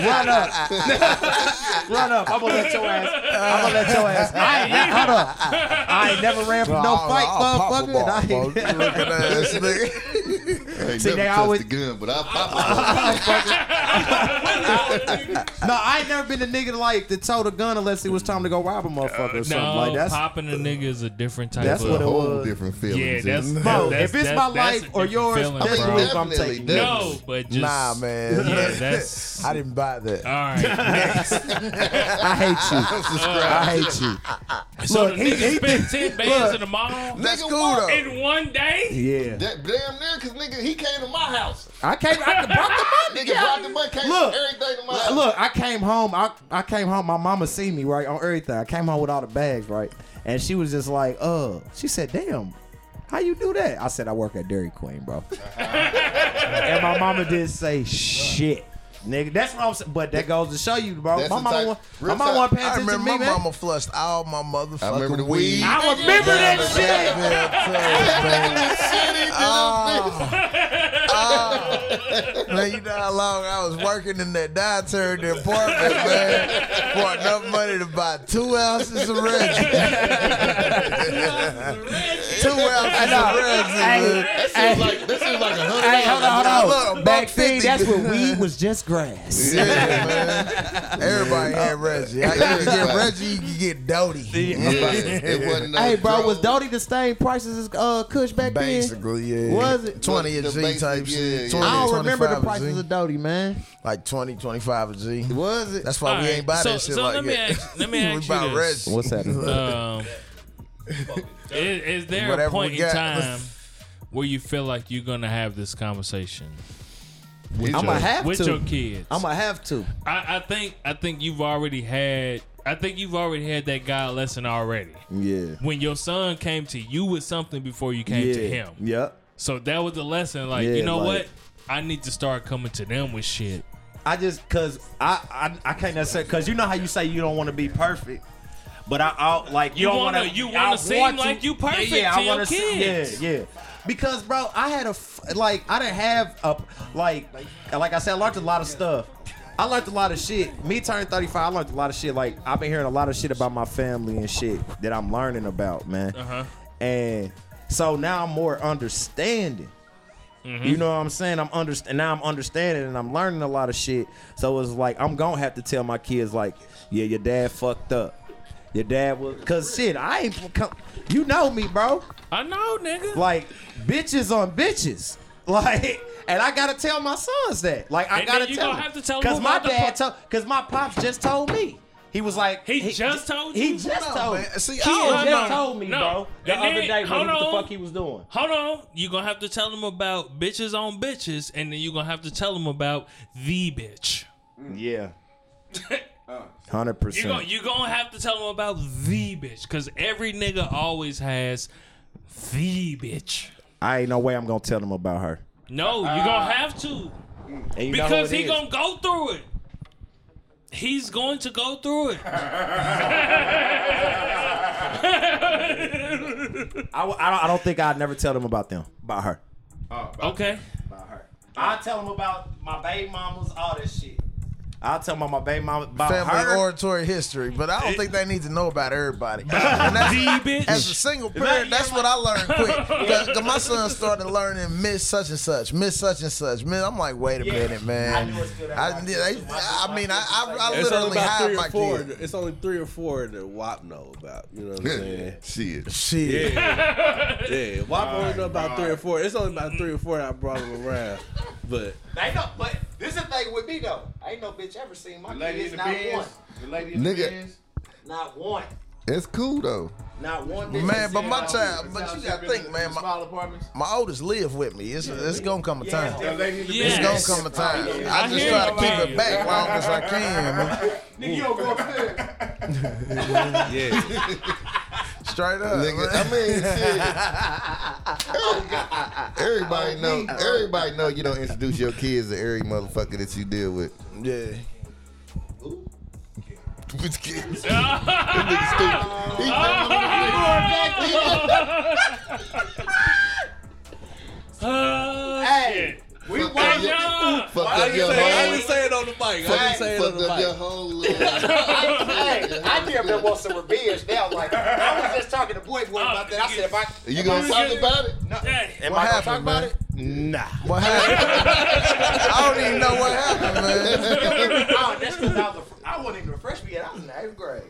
me. Run up. [laughs] Run up. I'm gonna let your ass. I'm gonna let your ass. [laughs] I ain't, hold up. I ain't never ran from no I'll- fight, I'll pop a motherfucker. ball, and I ain't- You looking at nigga. I ain't See, never they always- the gun, but I pop. No, I ain't never been the nigga like to tote a gun unless it was time to go rob a uh, motherfucker or something No, like that. popping a nigga is a different type That's of. what a it whole was. different feeling. yeah, that's, Bro, that's if it's that's- my that's life or yours, feeling, that's bro. the move I'm Definitely, taking. No, but just Nah, man. Yeah, [laughs] that's I didn't buy that. all right. [laughs] I hate you. [laughs] I hate you. So Look, the he- nigga he spent think- ten bands in the mall That's Nigga, cool though. in one day. Yeah. That damn near, cause nigga, he came to my house. I came. I brought the money. [laughs] Nigga brought the money, came Look, everything to my house. Look, I came home. I, I came home. My mama see me right on everything. I came home with all the bags right, and she was just like, "Uh," she said, "Damn, how you do that?" I said, "I work at Dairy Queen, bro." [laughs] and my mama didn't say shit, nigga. That's what I'm saying. But that goes to show you, bro. That's my the mama, type- wa- my real mama talk. wasn't paying I attention to remember me, my man. mama flushed all my motherfucking I remember the weed. weed. I remember that shit. Ah. Ah. Man, you know how long I was working in that dietary department, man, for enough money to buy two ounces of [laughs] resin. Two ounces of resin. man. That seems like that seems like a hundred. Hey, hold on, hold on. Back then, that's when weed was just grass. Yeah, man. Everybody had Reggie. I you can get [laughs] Reggie, you can get Doty. Yeah, it wasn't. No Hey, bro, was drugs. Doty the same prices as uh, Kush back then? Basically, yeah. Was it? 20 a type yeah, shit. 20, I don't remember the prices of Doty, man. Like 20, 25 a G. Was it? That's why we ain't buy that shit like let that. ask- let me [laughs] ask you buy this. Reggie. What's happening? [laughs] Is, is there Whatever a point in got. time [laughs] where you feel like you're gonna have this conversation with, I'ma your, have with to. your kids? I'm gonna have to. I, I think I think you've already had. I think you've already had that God lesson already. Yeah. When your son came to you with something before you came yeah. to him. Yep. So that was the lesson. Like, Yeah, you know like- what? I need to start coming to them with shit. I just cause I I, I can't necessarily cause you know how you say you don't want to be perfect. But I, I like you, You don't wanna- want to. you wanna seem like you perfect Yeah, to I your wanna kids. Yeah, yeah. Because bro, I had a like I didn't have a like like I said, I learned a lot of stuff. I learned a lot of shit. Me turning 35, I learned a lot of shit. Like I've been hearing a lot of shit about my family and shit that I'm learning about, man. Uh-huh. And so now I'm more understanding. You know what I'm saying? I'm understand now. I'm understanding and I'm learning a lot of shit. So it's like I'm gonna have to tell my kids like, yeah, your dad fucked up. Your dad was cause shit. I ain't. come- You know me, bro. I know, nigga. Like bitches on bitches. [laughs] Like, and I gotta tell my sons that. Like, I And gotta then you tell gonna them. have to tell 'em Cause my about the dad po- told. Cause my pops just told me. He was like, He just told you. He just No, told me. man. See, he I don't just know. told me, No. bro. The And other then- day, hold what the fuck he was doing. Hold on. You're going to have to tell them about bitches on bitches, and then you're going to have to tell them about the bitch. Yeah. [laughs] Hundred You're percent. going you gonna have to tell them about the bitch, because every nigga always has the bitch. I ain't no way I'm gonna tell them about her. No, you're going to uh-uh. have to. And you know who Because it he is. gonna go through it. He's going to go through it. [laughs] I, w- I don't. I don't think I'd never tell them about them. About her. Okay. About her. I tell them about my baby mamas, all this shit. I'll tell my, my baby mama about family her. oratory history, but I don't think they need to know about everybody. And that's- As a single parent, that's what I learned quick. [laughs] Because my son started learning Miss such and such, Miss such and such. Miss, I'm like, wait a Yeah. minute, man. I knew it still I, I, I mean, I, I, I It's only literally about hide three my or four. kid. It's only three or four that WAP know about. You know what I'm saying? Shit. Shit. Yeah, yeah. WAP only know about three or four. It's only about three or four that I brought them around. But They know, but this is the thing with me though. Ain't no bitch ever seen my lady kids. Not one. The lady in Nigga. the Benz. Not one. It's cool though. Not one bitch. Man, but my Sound- child, but you gotta think, man. My, my oldest live with me. It's, it's gonna come a time. The lady in the Yes. It's gonna come a time. I I just hear try to keep it back as long as I can, man. [laughs] Nigga, you don't go upstairs. [laughs] yeah, Straight up. Nigga, I mean, [laughs] shit. everybody oh, know. Everybody know you don't introduce your kids to every motherfucker that you deal with. Yeah. Which kids? That nigga stupid. He Oh, Hey, we fucked wait. up your- Yeah. I up your didn't say, I didn't say it on the mic. I didn't say it on the up your mic. whole life. [laughs] hey, I damn near want some revenge now. Like I was just talking to boy boy about that. I said, if I You gonna talk about it? Hey, am What I gonna happened, talk about man? it? Nah. What happened? [laughs] I don't even know what happened, man. [laughs] oh, that's because I was a, fr- I wasn't even a freshman yet. I was in the eighth grade.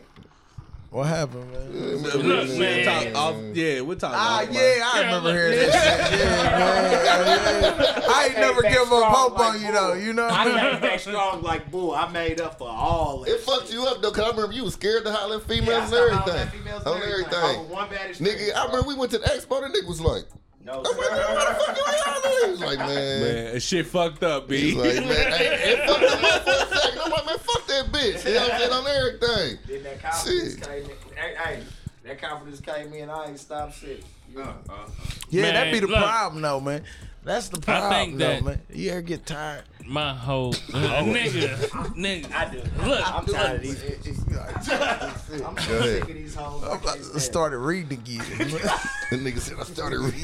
What happened, man? Look, We'll man. talk off, yeah, we're talking. Ah, off mic. yeah, I remember hearing that shit. Yeah, man. [laughs] Yeah. I ain't never give up hope on you, though. You know? I came back strong like bull. I made up for all that. It fucked you up though, cause I remember you was scared to holler at Yeah, females and everything. females On and everything. I was one bad experience. Nigga, I remember we went to the expo. The nigga was like, No, I'm like, man, what the fuck you ain't hollering? He was like, man. Man, shit fucked up, B. He's like, man, hey, it fucked him up for a second. I'm like, man, fuck that bitch. You know what I'm saying? On everything. Then that confidence Shit. came in. Hey, hey, that confidence came in. I ain't stopped shit. You uh, know? Uh, uh. Yeah, that be the look. problem, though, man. That's the problem, think though, that- man. You ever get tired? My whole [laughs] nigga, nigga. I do. Look, I'm tired of these. [laughs] I'm Go so sick of these hoes. I I can't stand started reading again. [laughs] The nigga said I started reading.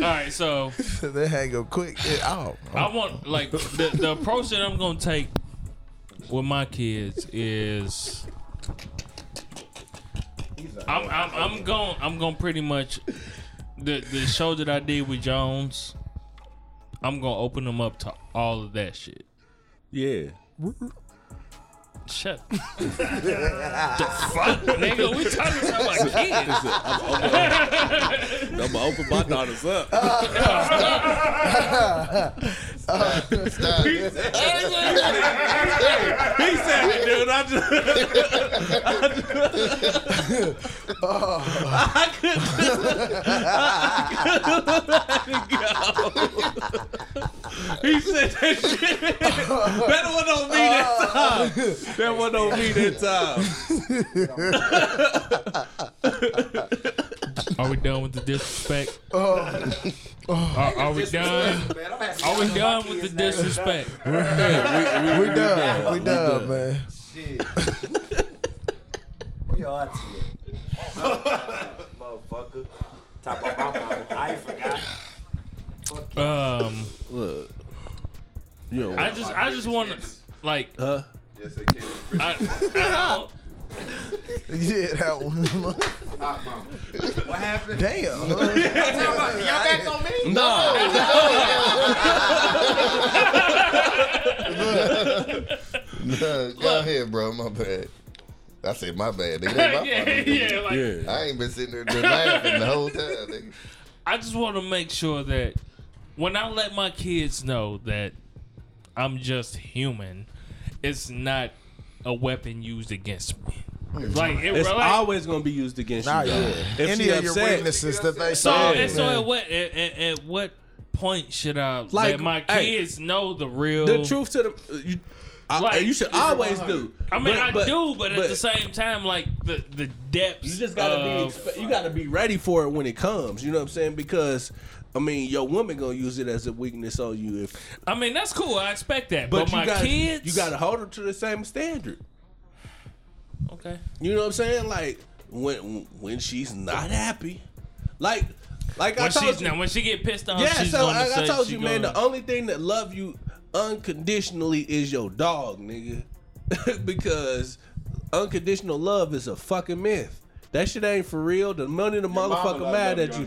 all right. So that had go quick. Yeah, oh, I want like the the approach that I'm gonna take with my kids is. I'm I'm I'm going I'm going pretty much the the show that I did with Jones. I'm gonna open them up to all of that shit. Yeah. Shut. [laughs] the fuck, nigga. We talking about my kids. I'm gonna [laughs] open my daughters up. Stop. he said it, dude. I just. I couldn't. he said that shit. That one on me that time. That one on me that time. [laughs] Are we done with the disrespect? are, are we done? it. Man, I'm having Are we fun with my done with kids the now. disrespect? we done. We done, man. Shit. Where your auntie at? Motherfucker. Talk about my mama. I ain't forgot. Fuck you. Um, Look. You know I just, I just want to, like, Huh? Yes, they can. I, I don't- [laughs] Yeah, that one. What happened? Damn. [laughs] Y'all back on me? No, [laughs] go ahead, bro. My bad. I said my bad. Nigga, my yeah, fault. yeah, like, Yeah. I ain't been sitting there laughing the whole time. Nigga. I just want to make sure that when I let my kids know that I'm just human, it's not a weapon used against me. Like, it, It's like always gonna be used against Nah, you. yeah. If Any she of your upset, weaknesses that they so. saw. and so, at what at, at, at what point should I Like, let my hey, kids know the real? the truth to the you, I, Like, you should always do. I mean, But- I but- do, but, at the same time, like the the depths. You just gotta of, be you gotta be ready for it when it comes. You know what I'm saying? Because I mean, your woman gonna use it as a weakness on you. If I mean, that's cool. I expect that. But, but, my you gotta, kids, you gotta hold her to the same standard. Okay. You know what I'm saying? Like when when she's not happy, like Like I When told she's you, now when she get pissed off, yeah. she's So gonna I, say I told you, man. gonna- The only thing that love you unconditionally is your dog, nigga. [laughs] because unconditional love is a fucking myth. That shit ain't for real. The money the motherfucker mad at you.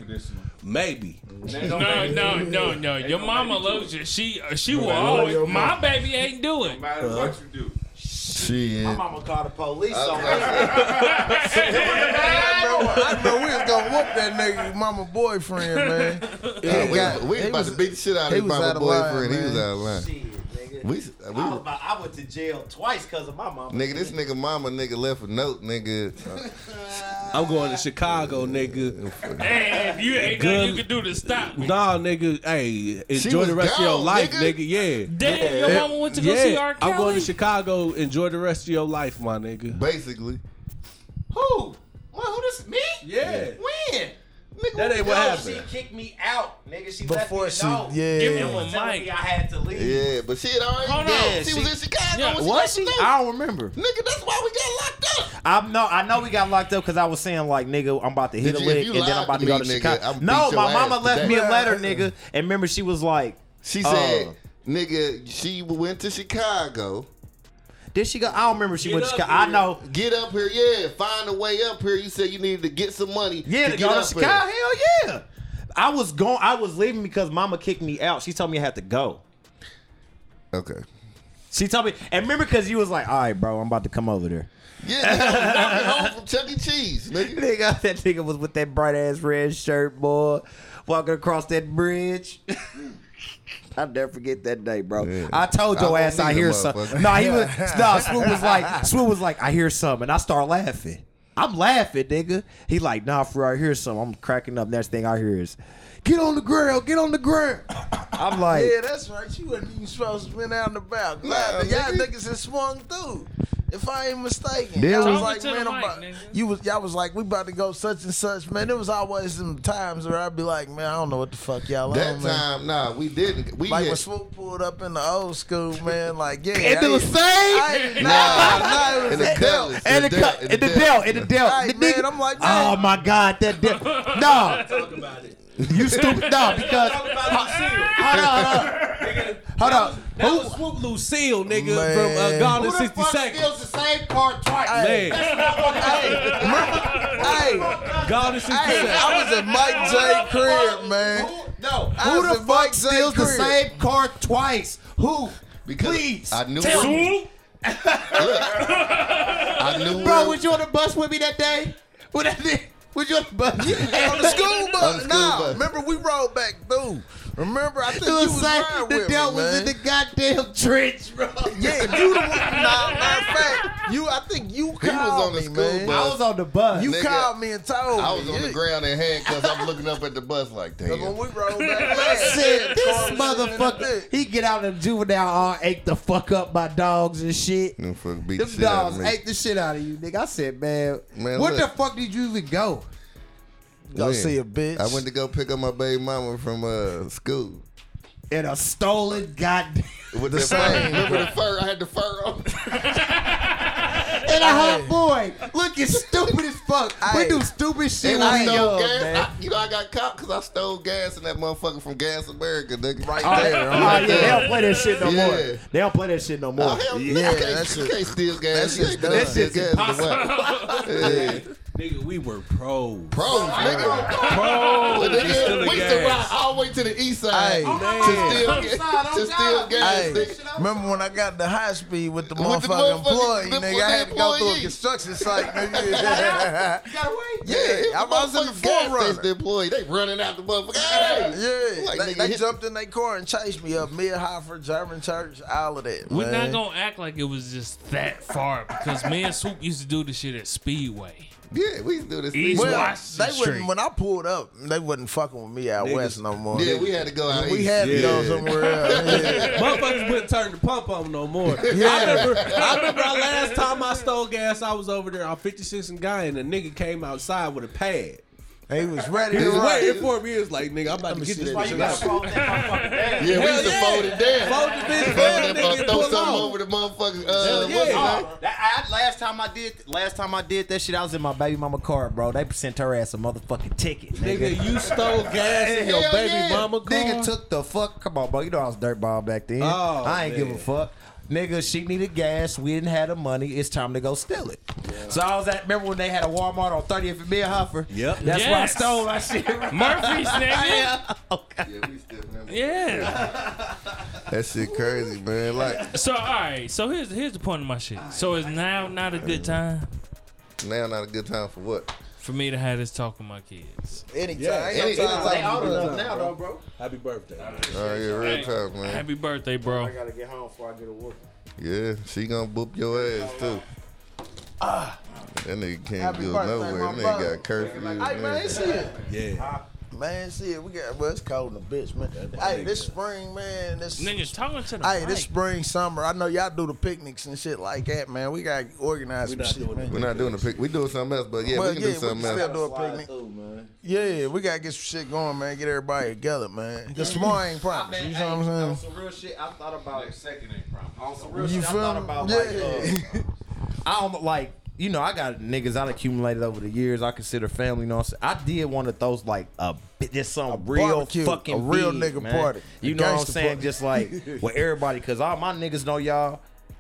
Maybe. No, no, no, no. Your mama loves you. She uh, she will always. My baby ain't doing. No matter what you do. Shit. My mama called the police on me. [laughs] I know, I remember we was gonna whoop that nigga mama boyfriend, man. [laughs] Yeah, we, got- we was about was- to beat the shit out of he his was mama out of line, boyfriend. he was out of line. Shit, nigga. We, we I, was about, I went to jail twice because of my mama. nigga, this nigga mama nigga left a note, nigga. [laughs] I'm going to Chicago, nigga. Hey, if you ain't nothing you can do to stop me. Nah, nigga. Hey, enjoy the rest of your life, nigga. nigga. Yeah. Damn, your mama went to go yeah. see R. Kelly. I'm going to Chicago. Enjoy the rest of your life, my nigga. Basically, Who? Well, who this? Me? Yeah. When? Nigga, That ain't what No, happened. she kicked me out, nigga. She Before left she, me a note. yeah. Give me And one mic. I had to leave. Yeah, but she had already Hold dead. on, She, she- was in Chicago Yeah. when Was she she? left. I don't remember. Nigga, that's why we got locked up. I know, I know we got locked up because I was saying like, nigga, I'm about to hit Did a lick and then I'm about to to go to nigga, Chicago. I'ma No, my mama ass left me a letter, nigga, and remember she was like, She Uh. said, nigga, she went to Chicago. Did she go? I don't remember she Get went to Chicago. I know. Get up here, yeah. Find a way up here. You said you needed to get some money. Yeah, to to get go to up Chicago. here. Hell yeah. I was going. I was leaving because Mama kicked me out. She told me I had to go. Okay. She told me, and remember because you was like, "All right, bro, I'm about to come over there." Yeah, nigga, I was home from Chuck E. Cheese, nigga. [laughs] Nigga, that nigga was with that bright ass red shirt, boy, walking across that bridge. [laughs] I'll never forget that day, bro. Yeah. I told your I ass I hear a something. No, he was [laughs] no. Swoop was like, Swoop was like, I hear something, and I start laughing. I'm laughing, nigga. He like, nah, for I hear something. I'm cracking up. Next thing I hear is, get on the ground, get on the ground. [coughs] I'm like, Yeah, that's right. You wasn't even supposed to been out and about. Glad Nah, y'all nigga. niggas had swung through. If I ain't mistaken, There y'all was- was like, man, I'm mic, about, you was y'all was like, we about to go such and such, man. There was always some times where I'd be like, man, I don't know what the fuck y'all That on, man. time, nah, we didn't. We Like had, when Swoop pulled up in the old school, man, like yeah, and I the ain't- same. I ain't- Nah, nah, it was in the a Dell, belt. And the, Dell, cut, and the Dell, and the Dell. Man, nigga- I'm like, oh my God, that Dell. No, Talk about it. You stupid. No, because hold on, hold on, hold on. That was Swoop Lucille, nigga, Man. from uh, Gone in Who the 60 fuck Seconds. steals the same car twice? Man, Hey, Gone in 60 hey, Seconds. I was at Mike J crib, man. No, who the fuck Mike steals the same car twice? Who? because Please, I knew tell where, me. [laughs] I knew Bro, where, was you on the bus with me that day? What that day? Was you [laughs] on the bus? on the school On the bus. school Nah, bus. remember we rolled back through. Remember, I think It you was was like the with Dell me, was man. in the goddamn trench, bro. Yeah, you the one. Nah, matter of fact, you. I think you He was on the me, school man. bus. I was on the bus. You Nigga, called me and told me. I me. was on the Yeah. ground in handcuffs. I'm looking up at the bus like, Cause when we rolled back, [laughs] I said, this car was sitting in the motherfucker, he get out of the juvenile all ate the fuck up by dogs and shit. Them fuck beat Them the shit out dogs of me. ate the shit out of you, nigga. I said, man, Man, where look. the fuck did you even go? Go When? see a bitch. I went to go pick up my baby mama from uh, school. In a stolen goddamn. With the, same, fur. Remember the fur? I had the fur on. And a hot boy, looking stupid as fuck. We do stupid shit And when I stole young, gas. man. I, you know, I got caught because I stole gas in that motherfucker from Gas America, nigga. right Oh, there. oh, right yeah, there. they don't play that shit no Yeah. more. They don't play that shit no more. Oh, hell Yeah. You can't, that's you it. can't steal gas. That's You just ain't done. That steal shit's gas in the way. [laughs] Nigga, we were pros. Pros, nigga. Pros. But nigga, Stealing we used to ride all the way to the east side Hey, to man. steal, On the ga- side, on to steal God. gas. Nigga. remember when I got the high speed with the With the motherfucking motherfucking- employee, the- nigga? I the had to go through a construction site, nigga. [laughs] You gotta wait. [laughs] yeah, it I was in the motherfucking gas 4Runner. station employee. They running out the motherfucker. Hey! Yeah, Like, they, nigga, they jumped in their car and chased me up Mitthoeffer, German church, all of that. We're man. not gonna act like it was just that far because me and Swoop used to do this shit at Speedway. Yeah, we used to do this. East. Well, Washington they Street. wouldn't. When I pulled up, they wasn't fucking with me out Niggas- west no more. Yeah, we had to go out we east. had to go Yeah. somewhere [laughs] else. Yeah. Motherfuckers wouldn't turn the pump on no more. I remember, I remember our last time I stole gas, I was over there on 56 and Guy, and a nigga came outside with a pad. He was ready He to was waiting for me. He was like, nigga, I'm about to get this bitch shit. out. fold that motherfucker down. [laughs] Yeah, we used to fold it down. Fold the bitch down, nigga, and throw something over the motherfucking. Uh, what's yeah. That, last time I did, last time I did that shit, I was in my baby mama car, bro. They sent her ass a motherfucking ticket, nigga. Nigga, you stole gas in your baby yeah. mama car. Nigga took the fuck. Come on, bro. You know I was dirt ball back then. Oh, I ain't man. give a fuck. Nigga, she needed gas. We didn't have the money. It's time to go steal it. So I was at. Remember when they had a Walmart on 30th and Huffer? Yep. That's where I stole my shit. Murphy's, [laughs] nigga. Yeah. Okay. Yeah, we still remember. Yeah. That shit crazy, man. Like So all right. So here's here's the point of my shit. So is now not a good time now, not a good time for what? For me to have this talk with my kids? Anytime. Yeah, Anytime. anytime. They old enough Time, now, bro. though, bro. Happy birthday. Oh yeah, real Hey, talk, man. Happy birthday, bro. I gotta get home before I get a whooping. Yeah, she gonna boop your ass too. Ah. That nigga can't Happy go birthday, nowhere. my That nigga got curfew. and Hey man, everything. see it. Yeah. Man, see it. We got well, it's cold in the bitch, man. Hey, this spring, man. This Niggas talking to the Hey, this spring, summer, I know y'all do the picnics and shit like that, man. We got to organize some shit, man. We're not doing the pic. We doing something else, but yeah, Well, we can yeah, do we something can else. still do a picnic. Yeah, we got to get some shit going, man. Get everybody together, man. Cause tomorrow ain't promised. You know what I'm On saying? some real shit, I thought about. Second ain't problem. On some real You shit, I feel thought me? about Yeah. like. Uh, I don't like. You know, I got niggas I accumulated over the years. I consider family. You know, what I'm saying? I did one of those like a just some real barbecue, fucking a real big, nigga man. party, You know what I'm saying? party. Just like [laughs] with everybody, cause all my niggas know y'all.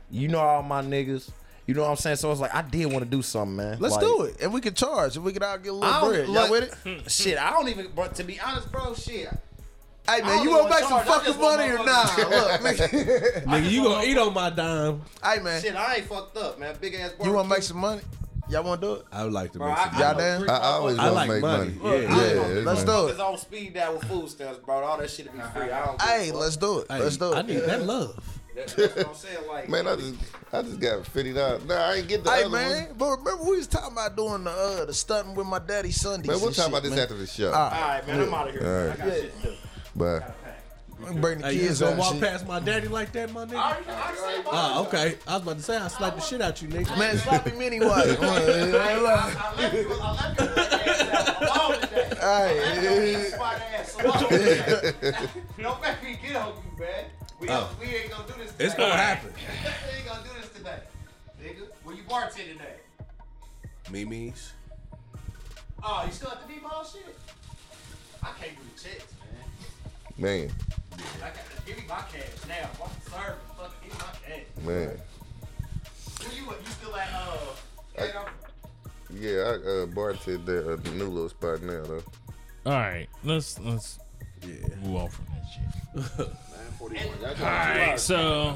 You know all my niggas. You know what I'm saying? So it's like I did want to do something, man. Let's Like, do it. And we can charge. and we can all get a little bread. Y'all with it? [laughs] Shit, I don't even. But to be honest, bro, shit. Hey, man, you even want to make some wanna charge. I fucking money or nah? motherfuckers- Look, nigga. [laughs] Nigga, you gonna eat on my dime. hey, man, Shit, I ain't fucked up, man. Big ass. Boy. You want to make some money? Y'all want to do it? I would like to Bro, make some. I Y'all know down? three I always I want like to make money. money. Yeah. Yeah, Let's man. do Motherfuckers it. on speed dial with food stamps, bro. All that shit to be free. I don't. Hey, fuck. let's do it. Hey, Let's do it. I it. need that love. That's what I'm saying. Like, Man, I just, I just got fifty dollars. Nah, I ain't get the Hey other man, one. but remember we was talking about doing the uh the stunting with my daddy Sunday. Man, we'll talk shit, about this man. after the show. All all right, right, man. I'm out of here. All man. right. I got shit to do. Bye. we can bring the Hey, you kids just gonna out. walk and shit. past my daddy like that, my nigga? I already- I already said, bro. Oh, okay. I was about to say I slap the shit out you, nigga. Man, slap him anyway. [laughs] I left you. I left [laughs] you. alone today. Hey, Smart ass alone today. [laughs] Don't make me get on you, man. We, don't, oh. we ain't gonna do this. Today. It's gonna happen. we ain't gonna do this today, nigga. Where you bartending at? Mimi's. Oh, you still at the D-ball shit? I can't do the checks, man. Man, I got give me my cash now. I'm serving. Fuck, give me my cash. man. Who you? You still at uh? you? Yeah, I uh, bartended there at the new little spot now though. All right, let's let's Yeah. move on from that shit. [laughs] 941. Y'all All got two right, hours. so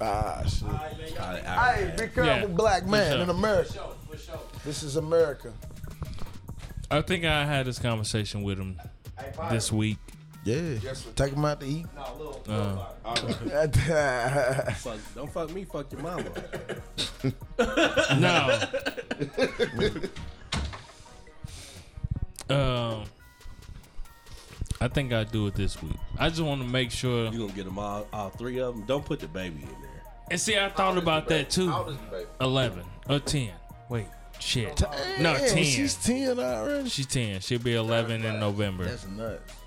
ah shit. I, I, Hey, be careful, Yeah, black man sure. in America. Show, for sure. This is America. I think I had this conversation with him Hey, this week. Yeah, take him out to eat. No, little. Uh, [laughs] fuck, don't fuck me, fuck your mama. [laughs] No. [laughs] um, I think I do it this week. I just want to make sure. You gonna get them all, all three of them? Don't put the baby in there. And see, I thought about that too. How old is the baby? Eleven or ten. Wait, shit. No, Damn, ten. She's ten already. She's ten. She'll be eleven in November. That's nuts.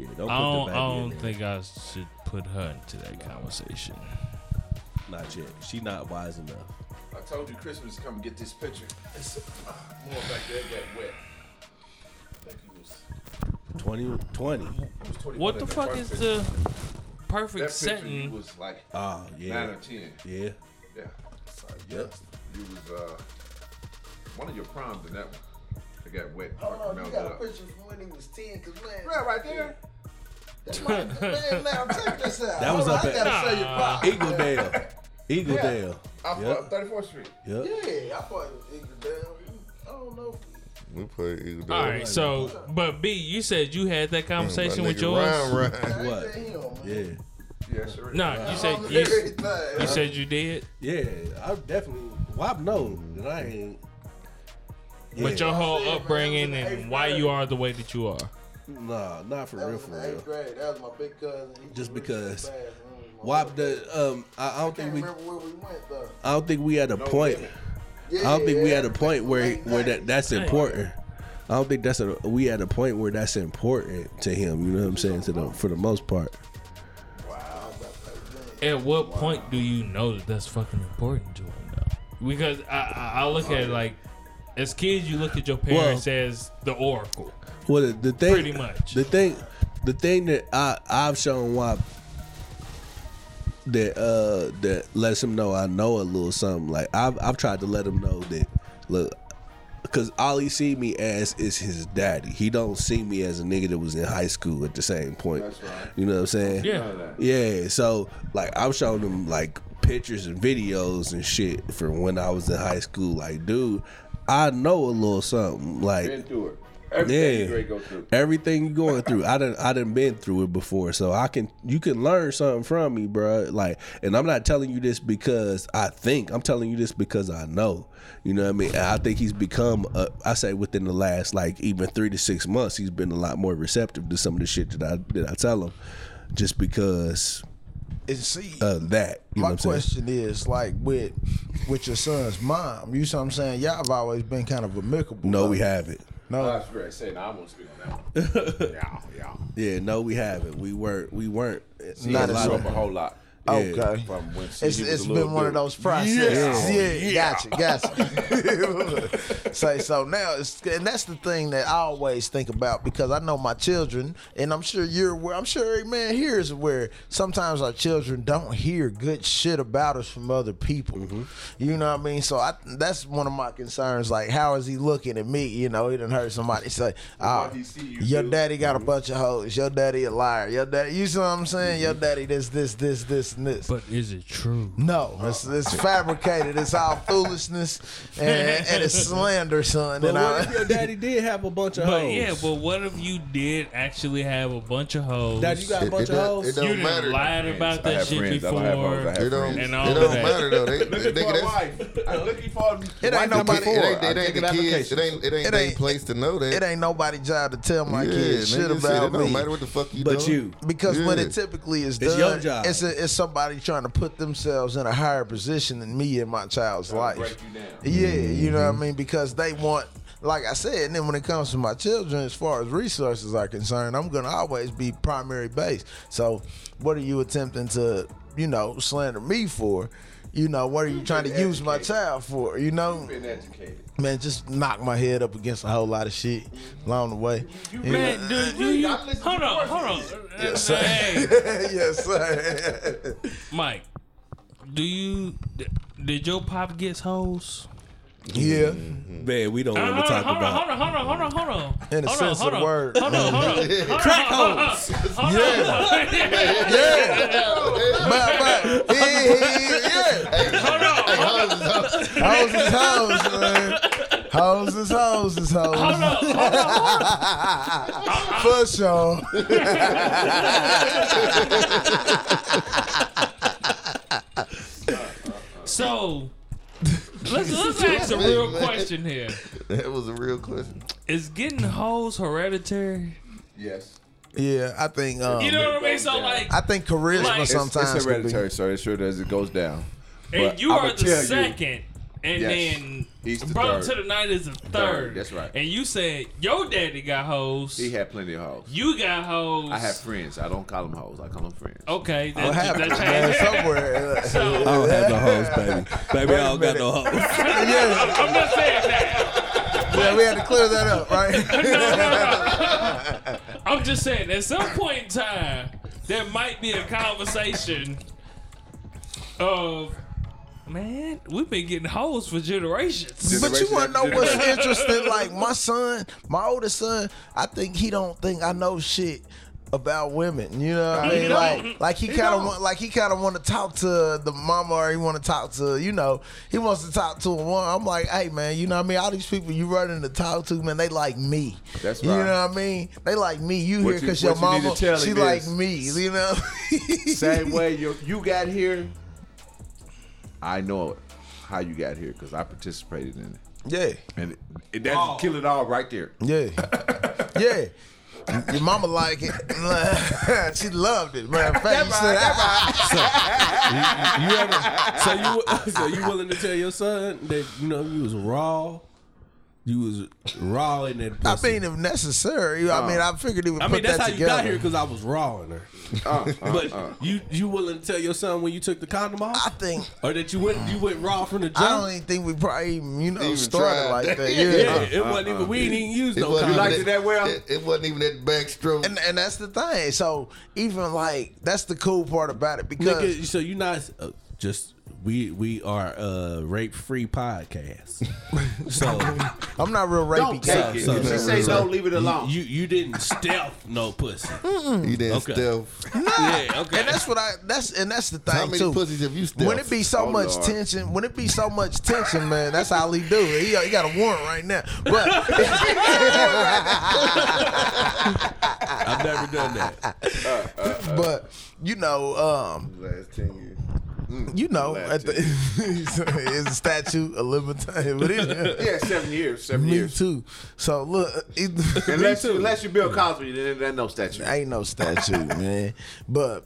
Yeah, don't put I don't. the I don't in there. think I should put her into that conversation. Not yet. She not wise enough. I told you Christmas come get this picture. It's uh, more back there got wet. I think he was, 20, 20. he was 21 What in the fuck first is picture. the that perfect picture? You setting? was like Oh, nine yeah. or ten. Yeah. Yeah, Yep. you was uh one of your proms in that one. They got wet. Hold on, you melted got a picture from when he was ten, cause man. Yeah, right there. That's my, man, now check this out. That was Hold up on, at- I gotta show you pop. Eagledale. Eagledale. Off Yep. uh, 34th Street. Yep. Yeah, I thought Eagledale. I don't know. We play Eagledale. All right, so but B, you said you had that conversation with yours. Ryan, Ryan. What? ain't him, man. Yeah. Yeah, sure. No, you said On you, everything. you said you did, Yeah. I definitely. WAP know that I ain't. but your whole upbringing it was in the and why you are the way that you are. Nah, not for That real, was for in real. eighth grade. That was my big cousin. He Just because. fast, WAP the um. I, I don't I think we. where we went though. I don't think we at a point. I don't think we at a point where where that that's important. I don't think that's a we at a point where that's important to him. You know what I'm saying? To the for the most part. At what point do you know that that's fucking important to him though? Because I I, I look at it like as kids you look at your parents as the oracle. Well, the, the thing, Pretty much. the thing, the thing that I I've shown why that uh that lets him know I know a little something. Like I've I've tried to let him know that look. Cause all he see me as is his daddy. He don't see me as a nigga that was in high school at the same point. That's right. You know what I'm saying? Yeah. Yeah, so like I've shown him like pictures and videos and shit from when I was in high school. Like, dude, I know a little something. Like, Been through it. Everything Yeah. go through. everything you going through, I done I done been through it before, so I can you can learn something from me, bro. Like, and I'm not telling you this because I think I'm telling you this because I know. You know what I mean? And I think he's become, uh, I say within the last like even three to six months, he's been a lot more receptive to some of the shit that I that I tell him, just because And see, of that. You know my what I'm saying? question is like with with your son's mom. You see what I'm saying? Y'all have always been kind of amicable. No, though. we haven't. No, oh, That's great. Say, no, I won't speak on that one. [laughs] yeah, yeah. Yeah, no, we haven't. We weren't. We weren't. She Not not as grew much. up a whole lot. Okay. From when It's, was it's a little been one of those processes. Yeah. Yeah, oh, gotcha, gotcha. [laughs] [laughs] Say so now, it's, and that's the thing that I always think about because I know my children, and I'm sure you're aware. I'm sure every man here is aware. Sometimes our children don't hear good shit about us from other people. Mm-hmm. You know what I mean? So I, that's one of my concerns. Like, how is he looking at me? You know, he didn't heard somebody say, "Oh, he you your do. daddy got a mm-hmm. bunch of hoes. Your daddy a liar. Your daddy." You see what I'm saying? Your mm-hmm. daddy this, this, this, this, and this. But is it true? No, it's, it's fabricated. It's all foolishness and, and it's slander, son. But And what if your daddy did have a bunch of But hoes? yeah, but what if you did actually have a bunch of hoes? Daddy, you got a bunch it of don't- hoes. it don't you done matter. lied about that shit friends. I have hoes. I before. have It don't, friends. And it don't that. matter though. They, [laughs] Looking nigga, for a wife. I'm looking for. It ain't wife nobody- it ain't, I it ain't take the kids. It ain't, it ain't It ain't- place to know that. it ain't nobody's job to tell my kids shit nigga, shit, about It don't matter what the fuck you do. But you, Because when Yeah. it typically is It's done, your job. It's, a, it's somebody trying to put themselves in a higher position than me in my child's life. break you down. Yeah, you know what I Mm-hmm. mean? Because they want, like I said, and then when it comes to my children, as far as resources are concerned, I'm going to always be primary base. So, what are you attempting to, you know, slander me for? You know, what are you trying to use my child for? You know, Been educated. man, just knock my head up against a whole lot of shit along the way. You know? Man, do, do you? I listen Hold to on, hold on. Hey, [laughs] yes, sir. Mike, do you? Did your pop get hoes? Yeah, mm-hmm. man, we don't Hold want to talk hold on, about. hold on, hold on, hold on, hold on. in the Hold sense on, of the hold on. word. Hold on, hold on. [laughs] Crack hoes. But, but, yeah, [laughs] yeah. Hold on. Hoes is hoes, man. Hoes is hoes is hoes. For sure. So let's let's [laughs] ask a real question here. That was a real question. Is getting hoes hereditary? Yes. Yeah, I think. Um, You know what I mean? So like, I think charisma Like- It's- It's, sometimes it's hereditary, so it sure does. It goes down. and but you I'ma are the tell you- second, and Yes. then He's the brother third. to the Knight is the third. Third, that's right. And you said your daddy got hoes. He had plenty of hoes. you got hoes. I have friends. I don't call them hoes. I call them friends. Okay, What that, happened, that man? changed. [laughs] Somewhere. [laughs] I don't have no hoes, baby. Baby, I don't got no hoes. [laughs] yeah, I'm not saying that. yeah, we had to clear that up, right? no, no, no. I'm just saying, at some point in time, there might be a conversation of, man, we've been getting hoes for generations. But you want to know what's interesting? Like my son, my oldest son, I think he don't think I know shit about women. You know what I mean? don't. Like, like he He kind of want, like he kind of want to talk to the mama, or he want to talk to, you know, he wants to talk to a woman. I'm like, hey man, you know what I mean? All these people you running to talk to, man, they like me. That's right. You know what I mean? They like me. You What here because your you need mama, to tell she like me. You know? Same way [laughs] you you got here. I know how you got here because I participated in it, Yeah. and it, it, that oh. kill it all right there. Yeah. [laughs] yeah. Your mama like it. [laughs] she loved it. Man, fact, [laughs] you said, You ever, so you so you willing to tell your son that you know you was raw, you was raw in that I mean, if necessary, I mean, I uh-huh. figured he would I put mean that's that how you got here because I was raw in her. Uh, uh [laughs] But uh. you you willing to tell your son when you took the condom off, I think or that you went you went raw from the jump. I don't even think we probably even you know Even started tried. like that. [laughs] Yeah, Yeah. it uh, wasn't even we didn't even use It no wasn't condom. even it that well? It, it wasn't even that backstroke. And and that's the thing. So even like that's the cool part about it because Nigga, so you're not uh, just we we are a rape free podcast. [laughs] so I'm not real rapey. Don't take guy. it. so- if so- she say so no, leave it alone. you you didn't stealth no pussy. you didn't Okay. stealth. Yeah, okay. And that's what I that's and that's the thing How many too. pussies have you stealth? When it be so Oh, much Lord. tension, when it be so much tension, man, that's how he do it. He, he got a warrant right now. But [laughs] [laughs] I've never done that. but you know, um, Last ten years. Mm, you know, at the is [laughs] a statute a limitation. But [laughs] yeah, seven years. Seven me years. too. So look, it, Unless, [laughs] unless you Bill Cosby, then there's no statute. ain't no statute, man. But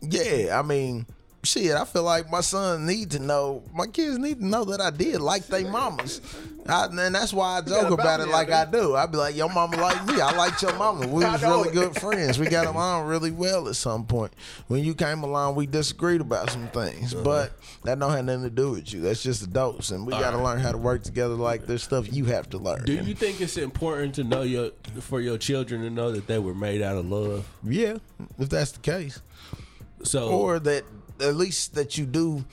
yeah, I mean, shit, I feel like my son need to know, my kids need to know that I did like they mamas. I, and that's why I joke about it like I do. I be like, your mama like me. I liked your mama. We was really good friends. We got [laughs] along really well at some point. When you came along, we disagreed about some things, uh-huh. but that don't have nothing to do with you. That's just adults, and we got to learn how to work together. Like there's stuff you have to learn. Do you think it's important to know your for your children to know that they were made out of love? Yeah, if that's the case. So or that at least that you do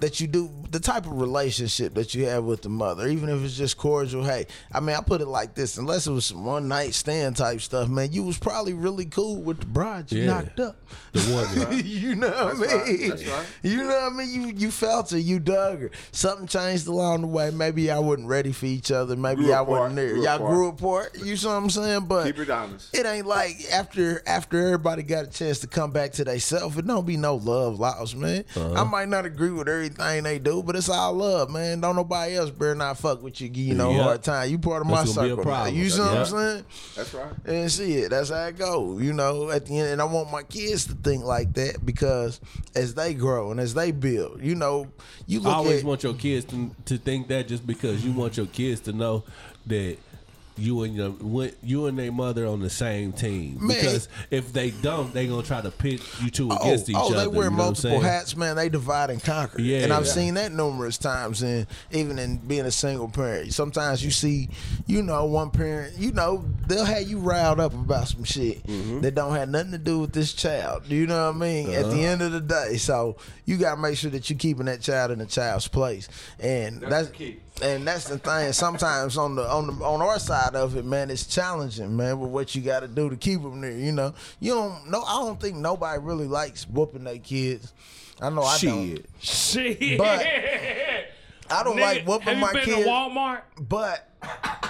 that you do the type of relationship that you have with the mother, even if it's just cordial. Hey, I mean, I put it like this: unless it was some one night stand type stuff, man, you was probably really cool with the bride you Yeah. knocked up. the woman. [laughs] you know what I mean? right, that's right. You know what I mean? You you felt her, you dug her. Something changed along the way. Maybe I wasn't ready for each other. Maybe Grew I apart, wasn't there. grew Y'all apart. grew apart. You see what I'm saying? But Keep it honest. it ain't like after after everybody got a chance to come back to themselves, it don't be no love lost, man. Uh-huh. I might not agree with everything they do, but it's all love, man. Don't nobody else better not fuck with you, give you no Yep. hard time. You part of my That's gonna be a circle. now. problem. You see what I'm saying? That's right. And see it. That's how it go. You know, at the end, and I want my kids to think like that because as they grow and as they build, you know, you I always at want your kids to, to think that just because you want your kids to know that you and your you and their mother on the same team. Man. Because if they don't, they gonna try to pit you two against each oh, other. Oh, they wear you know multiple hats, man. They divide and conquer. Yeah. and I've Yeah. seen that numerous times. And even in being a single parent, sometimes you see, you know, one parent, you know, they'll have you riled up about some shit Mm-hmm. that don't have nothing to do with this child. Do you know what I mean? At Uh-huh. the end of the day, so you got to make sure that you're keeping that child in the child's place, and that's, the key. And that's the thing. Sometimes on the on the on our side of it, man, it's challenging, man. With what you got to do to keep them there, you know. You don't know. I don't think nobody really likes whooping their kids. I know I don't. Shit. Shit. But [laughs] I don't like Nigga, whooping have you my been kids. to Walmart? But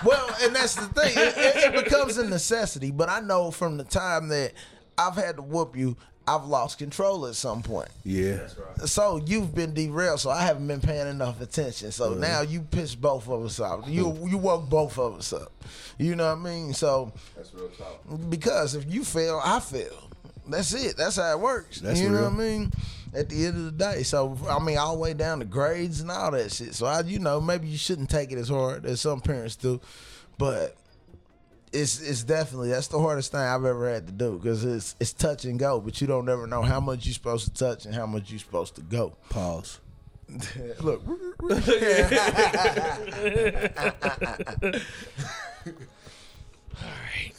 well, and that's the thing. It, it, it becomes a necessity. But I know from the time that I've had to whoop you, I've lost control at some point. Yeah. So you've been derailed. So I haven't been paying enough attention. So now you piss both of us out. You you woke both of us up. You know what I mean? So That's real talk. because if you fail, I fail. That's it. That's how it works. That's you know real. what I mean? At the end of the day. So I mean all the way down to grades and all that shit. So I you know, maybe you shouldn't take it as hard as some parents do. But it's it's definitely that's the hardest thing I've ever had to do because it's it's touch and go, but you don't ever know how much you're supposed to touch and how much you're supposed to go. Pause. [laughs] Look, [laughs]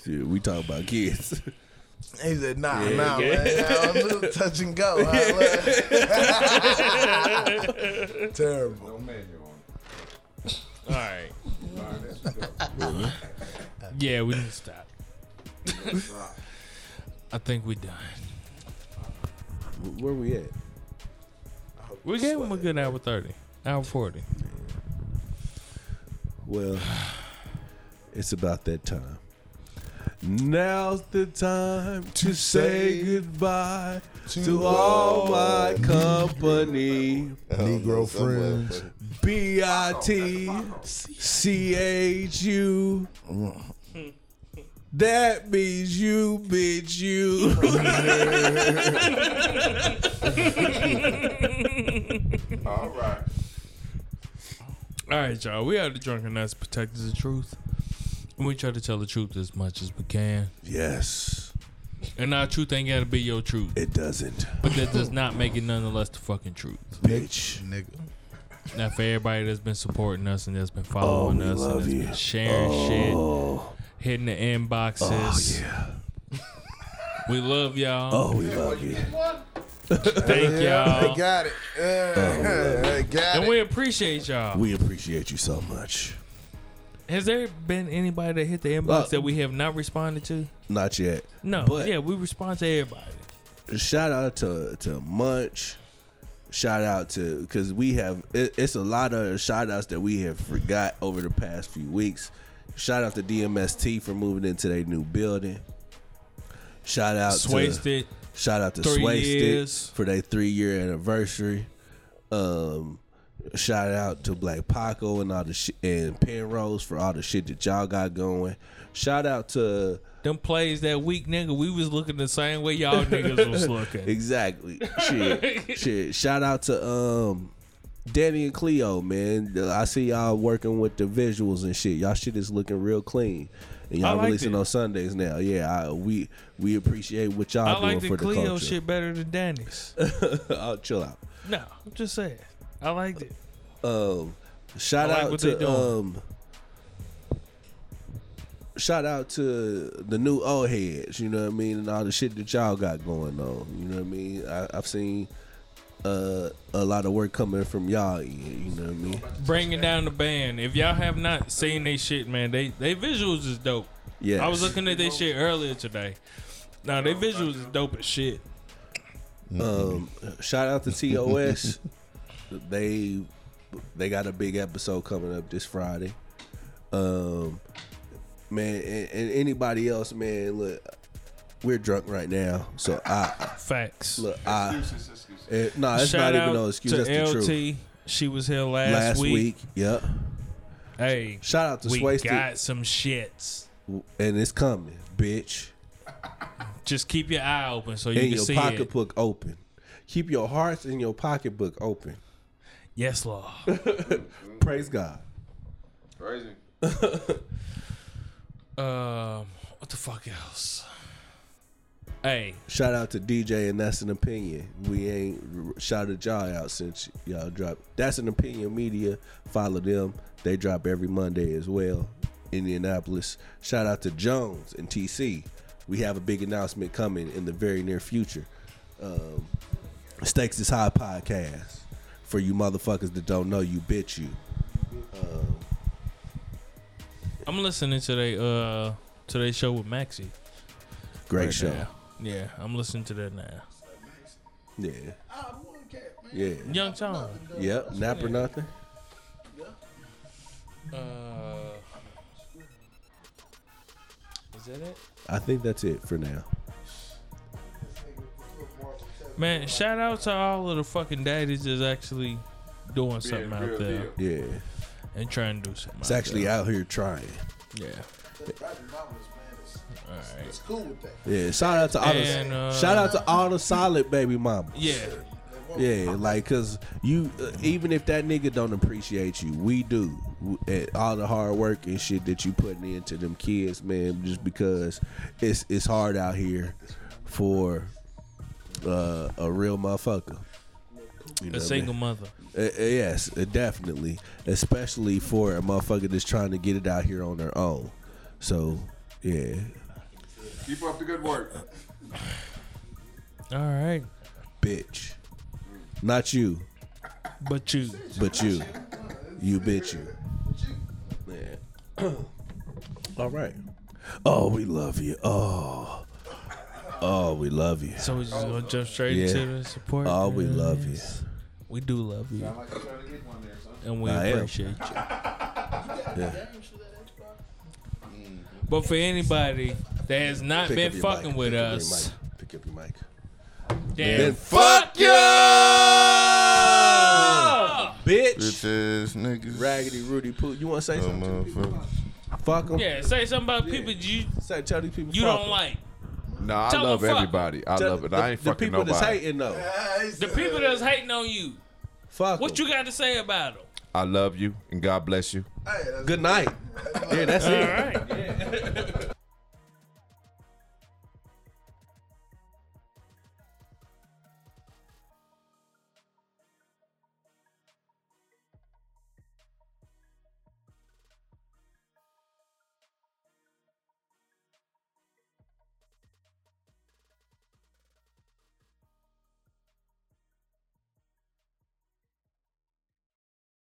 Shit, we talk about kids. [laughs] he said, "Nah, Yeah, nah, okay. man, I'm a little touch and go." huh? Terrible. No manual on All right. Yeah, we need to stop. [laughs] I think we done. Where we at? We gave him a good hour thirty, hour forty. Well, [sighs] it's about that time. Now's the time to say goodbye to all my company. Negro friends. B I T C H U. Mm. That means you, bitch, you. All right. All right, y'all. We are the drunken Knights protectors of truth. And we try to tell the truth as much as we can. yes, And our truth ain't gotta be your truth. it doesn't. But that does not make it nonetheless the fucking truth. Bitch. Nigga. Now for everybody that's been supporting us and that's been oh, following Oh, us and love that's you. been sharing shit, Oh, hitting the oh inboxes. yeah. We love y'all. Oh, we love you. Thank [laughs] y'all. they got it. Yeah, they got And it. we appreciate y'all. We appreciate you so much. Has there been anybody that hit the inbox Uh, that we have not responded to? Not yet. No. But- yeah, we respond to everybody. shout out to to Munch. Shout out to because we have it, it's a lot of shout outs that we have forgot over the past few weeks. Shout out to DMST for moving into their new building. Shout out to Swasted. shout out to Swasted for their three year anniversary. Um, shout out to Black Paco and all the shit and Penrose for all the shit that y'all got going. Shout out to Them plays that week, nigga, we was looking the same way y'all niggas was [laughs] looking. Exactly. Shit. [laughs] Shit. Shout out to um Danny and Cleo, man. I see y'all working with the visuals and shit. Y'all shit is looking real clean. And y'all liked releasing it. on Sundays now. Yeah, I, we we appreciate what y'all I doing like for the the Cleo culture. shit better than Danny's. [laughs] I'll chill out. no, I'm just saying. I liked it. Um, shout like out to um, shout out to the new old heads. You know what I mean, and all the shit that y'all got going on. You know what I mean. I, I've seen uh, a lot of work coming from y'all. You know what I mean. Bringing down the band. If y'all have not seen they shit, man, they they visuals is dope. Yeah, I was looking at their shit earlier today. Now they visuals is dope as shit. Um, shout out to TOS. they they got a big episode coming up this Friday. Um, man, and, and anybody else, man, look, we're drunk right now, so I Facts. look, I. Excuses, excuses. Eh, no, it's Shout not even out no excuse. to That's the LT. truth. She was here last, Last week. week, yep. Hey, Shout out to we Swasted, got some shits. and it's coming, bitch. Just keep your eye open so you and can your see it. pocketbook open. Keep your hearts and your pocketbook open. Yes, Lord. [laughs] Praise God. Crazy. [laughs] um, what the fuck else? Hey, Shout out to DJ, and that's an opinion. We ain't shouted y'all out since y'all dropped. That's an opinion media. Follow them. They drop every Monday as well. Indianapolis. Shout out to Jones and TC. We have a big announcement coming in the very near future. Um, Stakes is High podcast. For you motherfuckers that don't know, you bitch you. Um, I'm listening to they uh to they show with Maxie. great right show. now. Yeah, I'm listening to that now. Yeah. Yeah. Young Tom. Yep. Nap or nothing. Uh, is that it? I think that's it for now. Man, shout out to all of the fucking daddies that's actually doing something Being out there deal. Yeah. and trying to do something. It's out actually there. out here trying. Yeah. It's cool with that. Yeah, shout out to all And, the uh, shout out to all the solid baby mamas. Yeah. Yeah, like cause you uh, even if that nigga don't appreciate you, we do. W- And all the hard work and shit that you putting into them kids, man, just because it's it's hard out here for uh, a real motherfucker. You know A what I single mean? mother. Uh, uh, yes, uh, definitely, especially for a motherfucker that's trying to get it out here on their own. So, yeah, Keep up the good work. All right. bitch, not you. But you. But you, you bitch you. Yeah. [clears throat] All right. Oh, we love you. Oh, oh, we love you. So we just gonna jump straight Yeah. into the support. Oh, we love you. We do love you. And we I am. appreciate you. Yeah. But for anybody that has not Pick been up your fucking mic. with Pick up your us, mic. Pick up your mic. then Then fuck you, bitch. Bitch ass niggas. Raggedy Rudy Poo. You want to say Oh, something? to the people? motherfucker. Fuck them. Yeah, say something about people you Say, tell these people you fuck don't 'em. like. No, I Tell love fuck 'em. everybody. I Tell love it. the, I ain't the fucking people nobody. that's hating though. The people that's hating on you. Fuck What 'em. you got to say about them? I love you and God bless you. Good night. Yeah, that's All it. right. [laughs] [laughs]